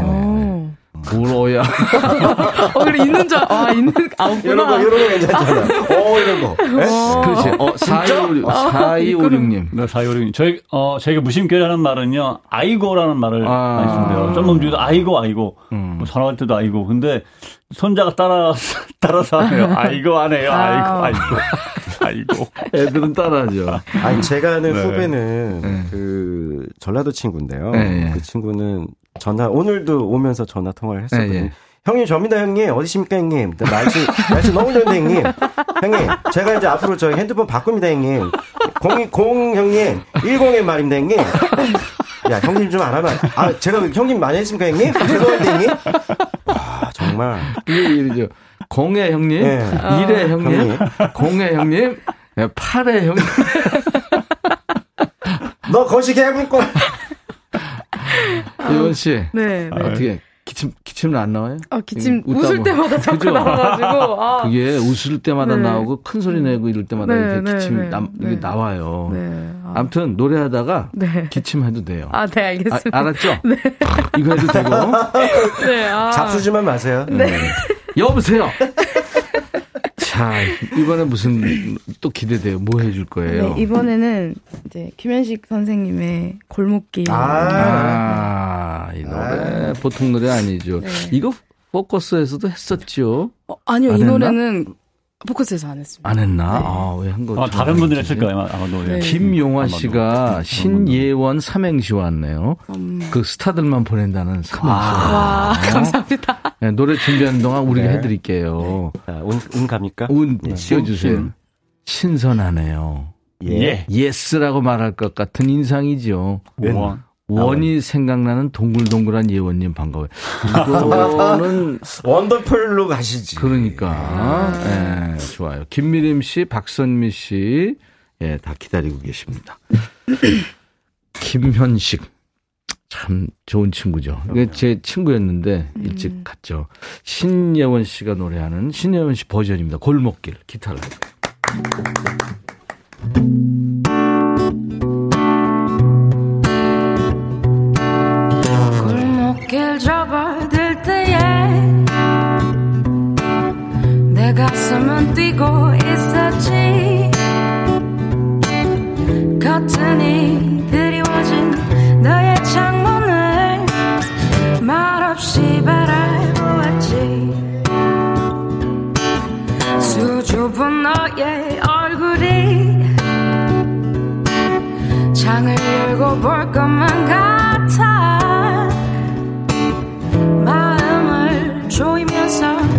어. 울어야. 어, 그래, 있는 줄, 알- 아, 있는, 아, 없구나. 이런 거, 이런 거 괜찮잖아요. 어, 이런 거. 예? 그렇지. 어, 4256, 4256님. 네, 4256님. 저희, 어, 저희가 무심결에 하는 말은요, 아이고라는 말을 아. 많이 쓴대요. 좀 중에도 아이고, 아이고. 음. 뭐 전화할 때도 아이고. 근데 손자가 따라, 따라서 하네요. 아이고 하네요. 아이고, 아. 아이고. 아이고. 애들은 따라하죠. 아니, 제가 아는 네. 후배는 네. 그, 전라도 친구인데요. 네. 그 친구는 전화, 오늘도 오면서 전화 통화를 했었거든요. 네, 네. 형님, 접니다, 형님. 어디십니까, 형님? 날씨, 날씨 너무 좋은데, 형님. 형님, 제가 이제 앞으로 저희 핸드폰 바꿉니다, 형님. 0, 0 형님, 10의 말입니다, 형님. 야, 형님 좀 알아봐. 아, 제가 형님 많이 했습니까, 형님? 죄송한데, 형님? 아, 정말. 이게 이러죠. 공의 형님, 네. 일의 형님, 형님. 공의 형님, 네, 팔의 형님. 너 거시기 해볼 거. 이원 씨. 네, 네. 어떻게 기침 기침은 안 나와요? 아, 기침 웃다 웃을 보면. 때마다 자꾸 그죠? 나와가지고. 아. 그게 웃을 때마다 네. 나오고 큰 소리 내고 이럴 때마다 네, 이렇게 네, 기침 네, 남, 이게 네. 나와요. 네. 아, 아무튼 노래하다가 네. 기침해도 돼요. 아, 네, 아, 알겠습니다. 알았죠? 이거 해도 되고. 네, 아. 잡수지만 마세요. 네. 여보세요. 자 이번에 무슨 또 기대돼요. 뭐 해줄 거예요? 네, 이번에는 이제 김현식 선생님의 골목길. 아, 이 노래 보통 노래 아니죠. 네. 이거 포커스에서도 했었죠. 어, 아니요, 안이 했나? 노래는 포커스에서 안 했습니다. 안 했나? 네. 아, 왜 한 거? 아, 다른 분들이 했을 거예요. 아마 노래. 네. 김용화 아마도. 씨가 신예원 삼행시 왔네요. 음. 그 스타들만 보낸다는 삼행시. 와, 어? 감사합니다. 네, 노래 준비하는 동안 우리가 네. 해드릴게요. 자, 운, 운 갑니까? 운 네. 씌워주세요. 신선하네요. 예. yes라고 말할 것 같은 인상이죠. 원. 원이 생각나는 동글동글한 예원님 반가워요. 이거는 wonderful로 가시지. 그러니까 예, 좋아요. 김미림 씨, 박선미 씨, 예, 다 기다리고 계십니다. 김현식 참 좋은 친구죠. 이게 제 친구였는데 일찍 갔죠. 신예원 씨가 노래하는 신예원 씨 버전입니다. 골목길 기타를. 골 길 접어들 때에 내 가슴은 뛰고 있었지. 커튼이 드리워진 너의 창문을 말없이 바라보았지. 수줍은 너의 얼굴이 창을 열고 볼 것만 같아 마음을 조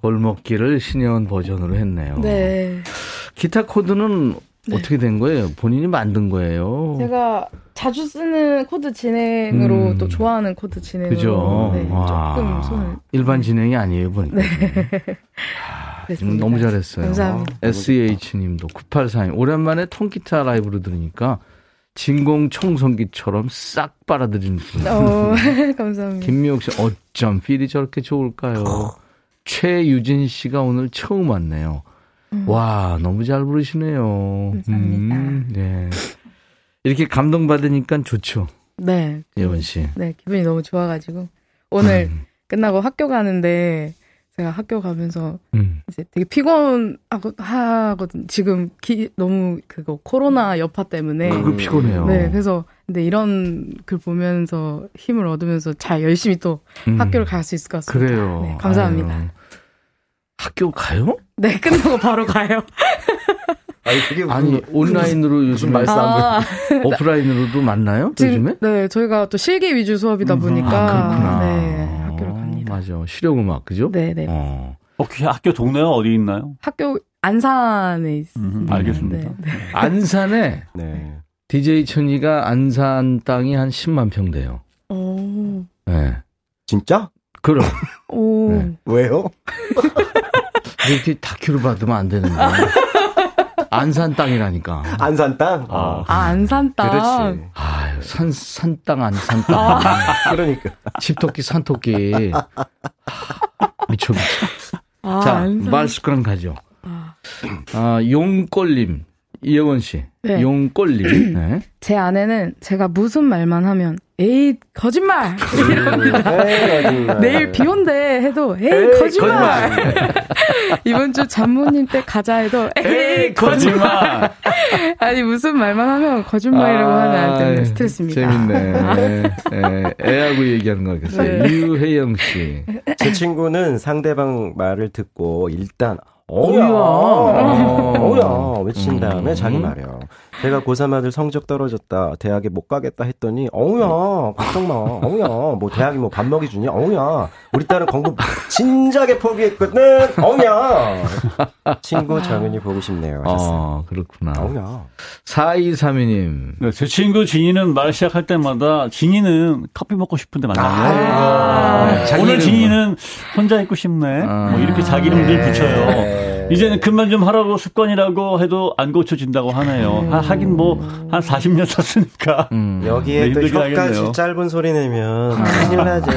골목길을 신예원 버전으로 했네요. 네. 기타 코드는 어떻게 된 거예요? 본인이 만든 거예요? 제가 자주 쓰는 코드 진행으로 음. 또 좋아하는 코드 진행으로 그죠? 네, 와. 조금 손을 일반 진행이 아니에요, 보니까. 냈습니다. 음, 너무 잘했어요. 감사합니다. SEH님도 9842. 오랜만에 통기타 라이브로 들으니까 진공 청소기처럼 싹 빨아들이는 분. 어, 감사합니다. 김미옥 씨, 어쩜 필이 저렇게 좋을까요? 최유진 씨가 오늘 처음 왔네요. 와, 너무 잘 부르시네요. 감사합니다. 음, 네. 이렇게 감동받으니까 좋죠. 네. 예원 씨. 네, 기분이 너무 좋아가지고 오늘 음. 끝나고 학교 가는데 제가 학교 가면서 음. 이제 되게 피곤하고 하거든. 지금 기, 너무 그거 코로나 여파 때문에 그거 피곤해요. 네, 그래서 근데 이런 글 보면서 힘을 얻으면서 잘 열심히 또 음. 학교를 갈 수 있을 것 같습니다. 그래요. 네, 감사합니다. 아유. 학교 가요? 네, 끝나고 바로 가요. 아니, 그게 무슨, 아니, 온라인으로 요즘 말싸움. 아, 오프라인으로도 만나요? 지금 요즘에? 네, 저희가 또 실기 위주 수업이다 보니까 아, 그렇구나. 네, 학교를 어, 갑니다. 맞아. 실용음악, 그죠? 네, 네. 어. 혹시 학교 동네가 어디 있나요? 학교 안산에 있습니다. 음, 알겠습니다. 네, 네. 안산에 네. DJ 천이가 안산 땅이 한 10만 평 돼요. 오, 네. 진짜? 그럼. 오. 네. 왜요? 이렇게 다큐를 받으면 안 되는데. 안산 땅이라니까. 안산 땅? 아, 아, 안산 땅. 그렇지. 아유, 산, 산 땅, 안산 땅. 그러니까. 집토끼, 산토끼. 미쳐, 미쳐. 아, 자, 안산. 말스크랑 가죠. 아. 아, 용꼴님. 이영원 씨. 네. 용꼴님. 네. 제 아내는 제가 무슨 말만 하면 에이 거짓말 에이, 내일 비 온대 해도 에이, 에이, 거짓말, 이번 주 장모님 때 가자 해도 에이, 거짓말 아니 무슨 말만 하면 거짓말이라고 하는 아이 때문에 스트레스입니다 재밌네. 예, 애하고 얘기하는 거 같겠어요. 네. 유혜영 씨. 제 친구는 상대방 말을 듣고 일단 어우야. 어우야 어우야 외친 음. 다음에 자기 말이요. 제가 고3 아들 성적 떨어졌다 대학에 못 가겠다 했더니 어우야 걱정 마 어우야 뭐 대학이 뭐 밥 먹여주니 어우야 우리 딸은 공부 진작에 포기했거든 어우야 친구 정윤이 보고 싶네요 하셨어요. 어, 그렇구나. 어우야 4232님. 네, 제 친구 진이는 말 시작할 때마다 진이는 커피 먹고 싶은데 만나요. 아, 자기 오늘 이름. 진이는 혼자 있고 싶네. 아. 뭐 이렇게 자기 이름들 네. 붙여요. 이제는 그만 좀 하라고 습관이라고 해도 안 고쳐진다고 하네요. 하, 하긴 뭐 한 40년 썼으니까. 음. 여기에 네, 또 혀까지. 짧은 소리 내면 큰일 나죠.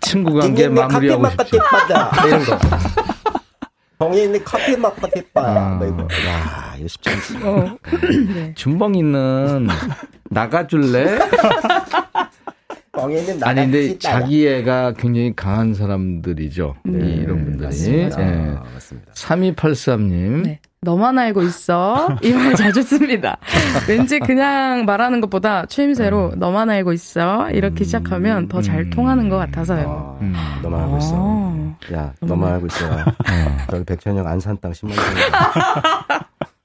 친구 관계 마무리하고 싶죠. 이런 거. 동현이 커피 먹고 싶다. 아. 뭐 이거. 야, 이거 쉽지 않지. 어, 네. 준봉이는 나가줄래? 동현이 아니, 근데 자기 애가 굉장히 강한 사람들이죠. 이 이런 분들이. 맞습니다. 예. 아, 맞습니다. 3283님. 네. 너만 알고 있어. 이 말 자주 씁니다. 왠지 그냥 말하는 것보다 추임새로 너만 알고 있어. 이렇게 시작하면 더 잘 통하는 것 같아서요. 음. 아, 너만 알고 있어. 어. 야, 너만 알고 있어. 저기 백천영 안산 땅 10만 원.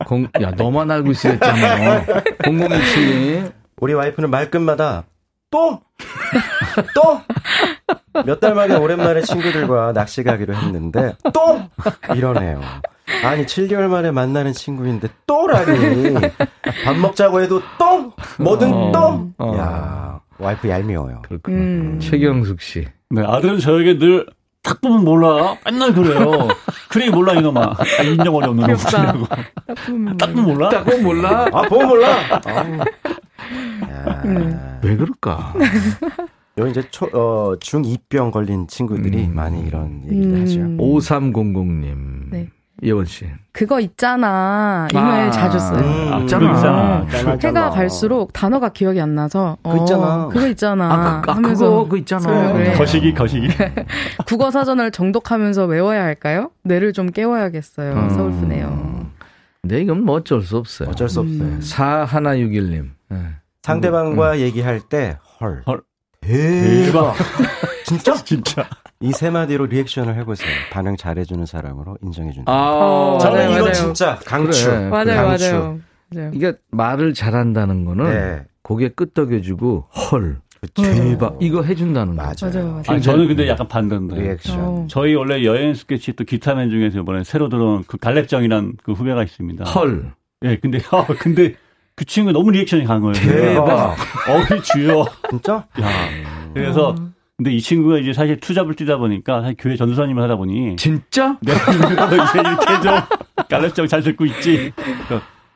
공, 야, 너만 알고 있어야잖아. 0027님. 우리 와이프는 말끝마다 또! 또! 몇 달 만에 오랜만에 친구들과 낚시 가기로 했는데 또! 이러네요. 아니 7개월 만에 만나는 친구인데 또라니. 밥 먹자고 해도 또! 뭐든 어. 또! 어. 야 와이프 얄미워요. 그렇구나. 음. 최경숙 씨. 네, 아들은 저에게 늘딱 보면 몰라. 맨날 그래요. 그래 몰라 이놈아. 아, 인정 어려운 놈. 딱딱 보면 보면 몰라. 딱 보면 몰라. 아, 보면 몰라! 아우. 야, 음. 왜 그럴까? 요 이제 초, 어, 중2병 걸린 친구들이 음. 많이 이런 얘기를 음. 하죠. 5300님. 네. 예원 씨. 그거 있잖아. 이말 아. 자주 써요. 음, 아, 있잖아. 있잖아. 있잖아. 해가 갈수록 단어가 기억이 안 나서 그거 있잖아. 어, 그거 있잖아 아, 그, 아, 하면서 그거, 그거 있잖아. 그래. 거시기 거시기. 국어 사전을 정독하면서 외워야 할까요? 뇌를 좀 깨워야겠어요. 음. 서울프네요. 근데 이건 뭐 어쩔 수 없어요. 어쩔 수 없어요. 4161님. 네. 상대방과 얘기할 때 헐. 헐. 대박. 진짜? 진짜. 이 세 마디로 리액션을 해보세요. 반응 잘해주는 사람으로 인정해준다. 아, 저는 맞아요, 이거 맞아요. 진짜 강추. 그래. 맞아요, 강추. 맞아요. 맞아요. 이게 말을 잘한다는 거는 네. 고개 끄덕여주고 헐 그쵸. 대박 이거 해준다는 거. 맞아요. 맞아요, 맞아요. 아니, 저는 근데 약간 반대인데. 리액션. 어. 저희 원래 여행 스케치 또 기타맨 중에서 이번에 새로 들어온 그 갈렙정이란 그 후배가 있습니다. 헐 예, 근데, 어, 근데 그 친구 너무 리액션이 강한 거예요. 대박. 어이 주여. 진짜? 야. 그래서 근데 이 친구가 이제 사실 투잡을 뛰다 보니까 사실 교회 전도사님을 하다 보니 진짜? 내가 너 이제 이렇게 좀 갈렙정 잘 듣고 있지.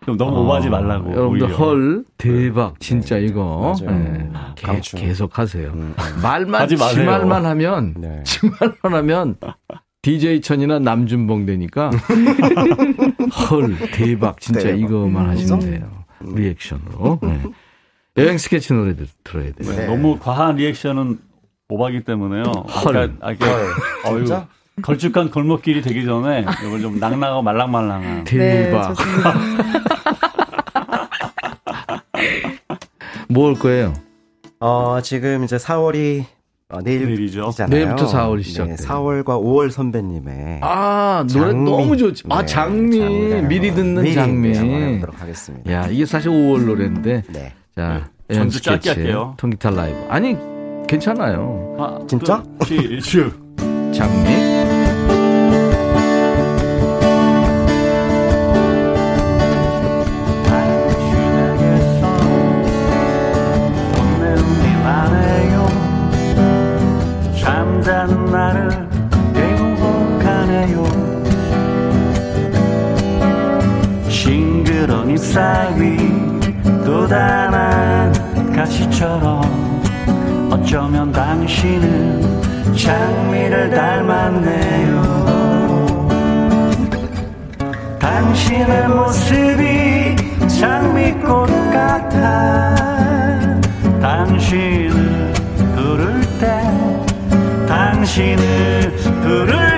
좀 너무 오버하지 말라고. 아, 여러분들 오히려. 헐 대박 진짜 이거 맞아요. 네. 개-. 계속 하세요. 음. 말만 하지 마세요. 지 말만 하면 네. 지 말만 하면 DJ 천이나 남준봉 되니까 헐 대박 진짜 대박. 이거만 하시면 돼요. 리액션으로. 네. 여행 스케치 노래 들, 들어야 돼요. 네. 너무 과한 리액션은 오바기 때문에요. 헐. 아까 아까 어유 진짜? 걸쭉한 골목길이 되기 전에 이걸 좀 낭낭하고 말랑말랑한. 대박. 네, 좋습니다. 뭐올 거예요? 어, 지금 이제 4월이 어, 내일이죠. 내일이잖아요. 내일부터 4월이 시작돼요. 4월과 5월 선배님의 아 노래 장미. 너무 좋지. 아 네, 장미 장미를 미리 듣는 미리 장미. 한번 해보도록 하겠습니다. 야 이게 사실 5월 노래인데 네. 자 네, 전주 짧게 할게요. 통기타 라이브 아니 괜찮아요. 아, 진짜? 시슈. 장미. 어쩌면 당신은 장미를 닮았네요. 당신의 모습이 장미꽃 같아. 당신을 부를 때 당신을 부를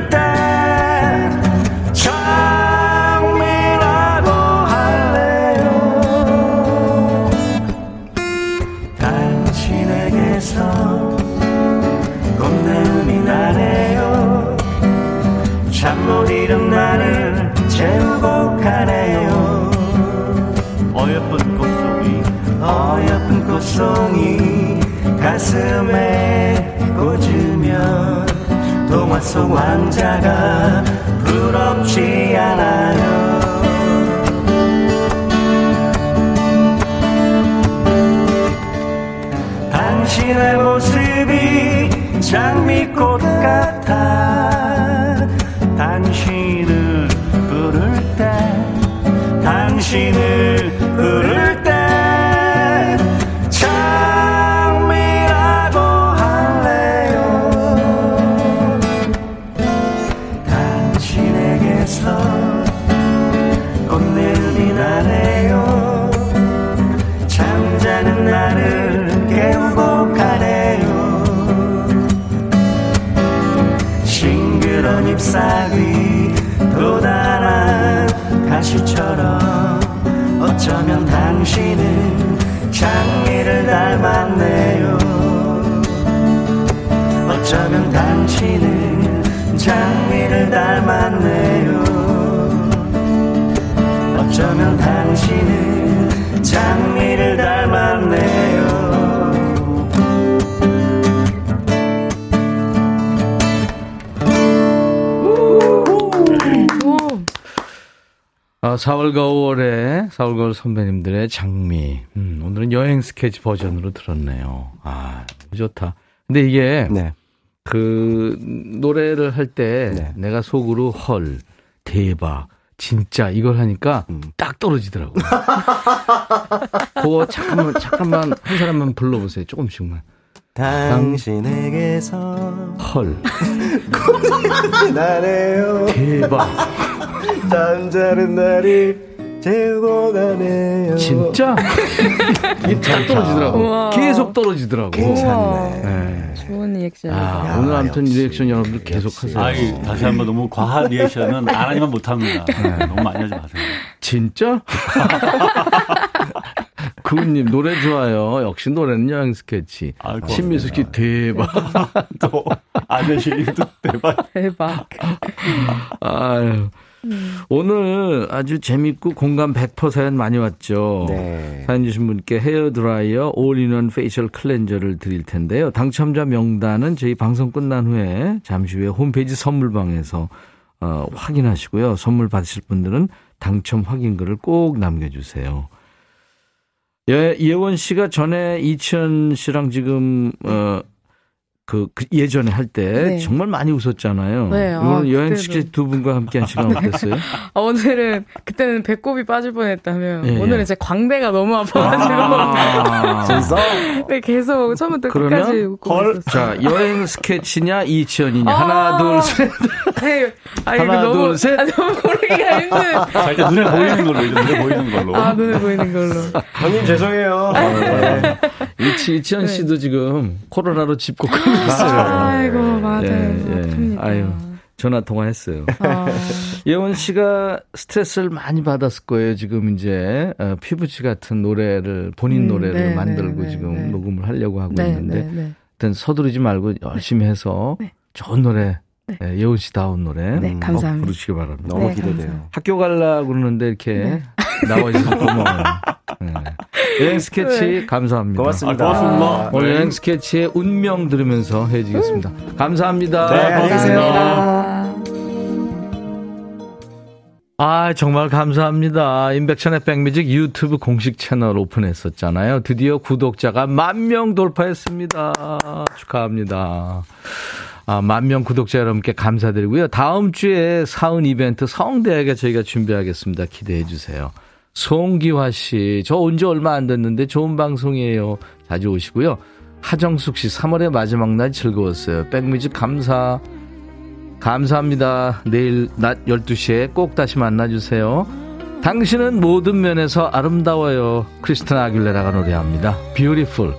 가슴에 꽂으면 동화 속 왕자가 부럽지 않아요. 당신의 모습이 장미꽃 같아. 당신을 부를 때 당신을 나네요. 잠자는 나를 깨우고 가네요. 싱그런 잎사귀 또 다른 가시처럼 어쩌면 당신은 장미를 닮았네요. 어쩌면 당신은 장미를 닮았네 장미를 닮았네요 오, 아, 4월과 5월에 4월, 5월 선배님들의 장미. 음, 오늘은 여행 스케치 버전으로 들었네요. 아, 좋다. 근데 이게 네. 그 노래를 할때 네. 내가 속으로 헐, 대박, 진짜 이걸 하니까 음. 딱 떨어지더라고. 그거 잠깐만 잠깐만 한 사람만 불러보세요. 조금씩만. 당신에게서 헐, 나네요. 대박, 잠자는 나를 재우고 가네요. 진짜 이게 딱 떨어지더라고. 우와. 계속 떨어지더라고. 괜찮네. 네. 좋은 리액션이다. 아, 야, 오늘 아무튼 리액션 여러분들 계속. 하세요. 아이, 다시 한번 너무 과한 리액션은 안 하니만 못합니다. 너무 많이 하지 마세요. 진짜? 구은님 노래 좋아요. 역시 노래는 여행 스케치. 아, 신미숙 씨 대박. 또 아저씨도 대박. 대박. 아유. 오늘 아주 재밌고 공감 100% 사연 많이 왔죠. 네. 사연 주신 분께 헤어 드라이어 all-in-one facial cleanser를 드릴 텐데요. 당첨자 명단은 저희 방송 끝난 후에 잠시 후에 홈페이지 선물방에서 어, 확인하시고요. 선물 받으실 분들은 당첨 확인글을 꼭 남겨주세요. 예, 예원 씨가 전에 이천 씨랑 지금 어, 그, 그 예전에 할때 네. 정말 많이 웃었잖아요. 네, 아, 이거는 여행. 스케치 두 분과 함께 한 시간 어땠어요? 아, 오늘은 그때는 배꼽이 빠질 뻔했다면 예, 오늘은 예. 제 광대가 너무 아파가지고 아, 진짜? 네, 계속 처음부터 그러면 끝까지 웃고 헐, 있었어요. 자 여행 스케치냐 이치현이냐 아. 하나 둘 셋. 네, 아, 이거 하나, 너무 둘, 셋. 아, 너무 고르기가 힘든. 자, 일단 눈에 보이는 걸로, 이제 눈에 보이는 걸로. 아 눈에 보이는 걸로. 형님 죄송해요. 네. 이치 이치현 네. 씨도 지금 코로나로 집콕하고 있어요. 아이고 맞아요. 예, 예. 아유 전화 통화했어요. 아, 예원 씨가 스트레스를 많이 받았을 거예요. 지금 이제 어, 피부치 같은 노래를 본인 음, 노래를 네, 만들고 네, 지금 네. 녹음을 하려고 하고 네, 있는데 네, 네. 일단 서두르지 말고 열심히 해서 네. 좋은 노래 예, 예원 씨 다운 노래 네, 꼭 감사합니다. 부르시기 바랍니다. 너무 네, 기대돼요. 감사합니다. 학교 가려고 그러는데 이렇게 네. 나와 있어서 고마워요. 네. 여행 스케치 감사합니다. 고맙습니다. 아, 고맙습니다. 오늘 여행 스케치의 운명 들으면서 헤어지겠습니다. 감사합니다. 네. 감사합니다. 아, 정말 감사합니다. 인백천의 백뮤직 유튜브 공식 채널 오픈했었잖아요. 드디어 구독자가 만 명 돌파했습니다. 축하합니다. 아, 만 명 구독자 여러분께 감사드리고요. 다음 주에 사은 이벤트 성대하게 저희가 준비하겠습니다. 기대해 주세요. 송기화 씨, 저 온 지 얼마 안 됐는데 좋은 방송이에요. 자주 오시고요. 하정숙 씨, 3월의 마지막 날 즐거웠어요. 백뮤직 감사. 감사합니다. 내일 낮 12시에 꼭 다시 만나주세요. 당신은 모든 면에서 아름다워요. 크리스tina 아길레라가 노래합니다. Beautiful.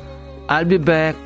I'll be back.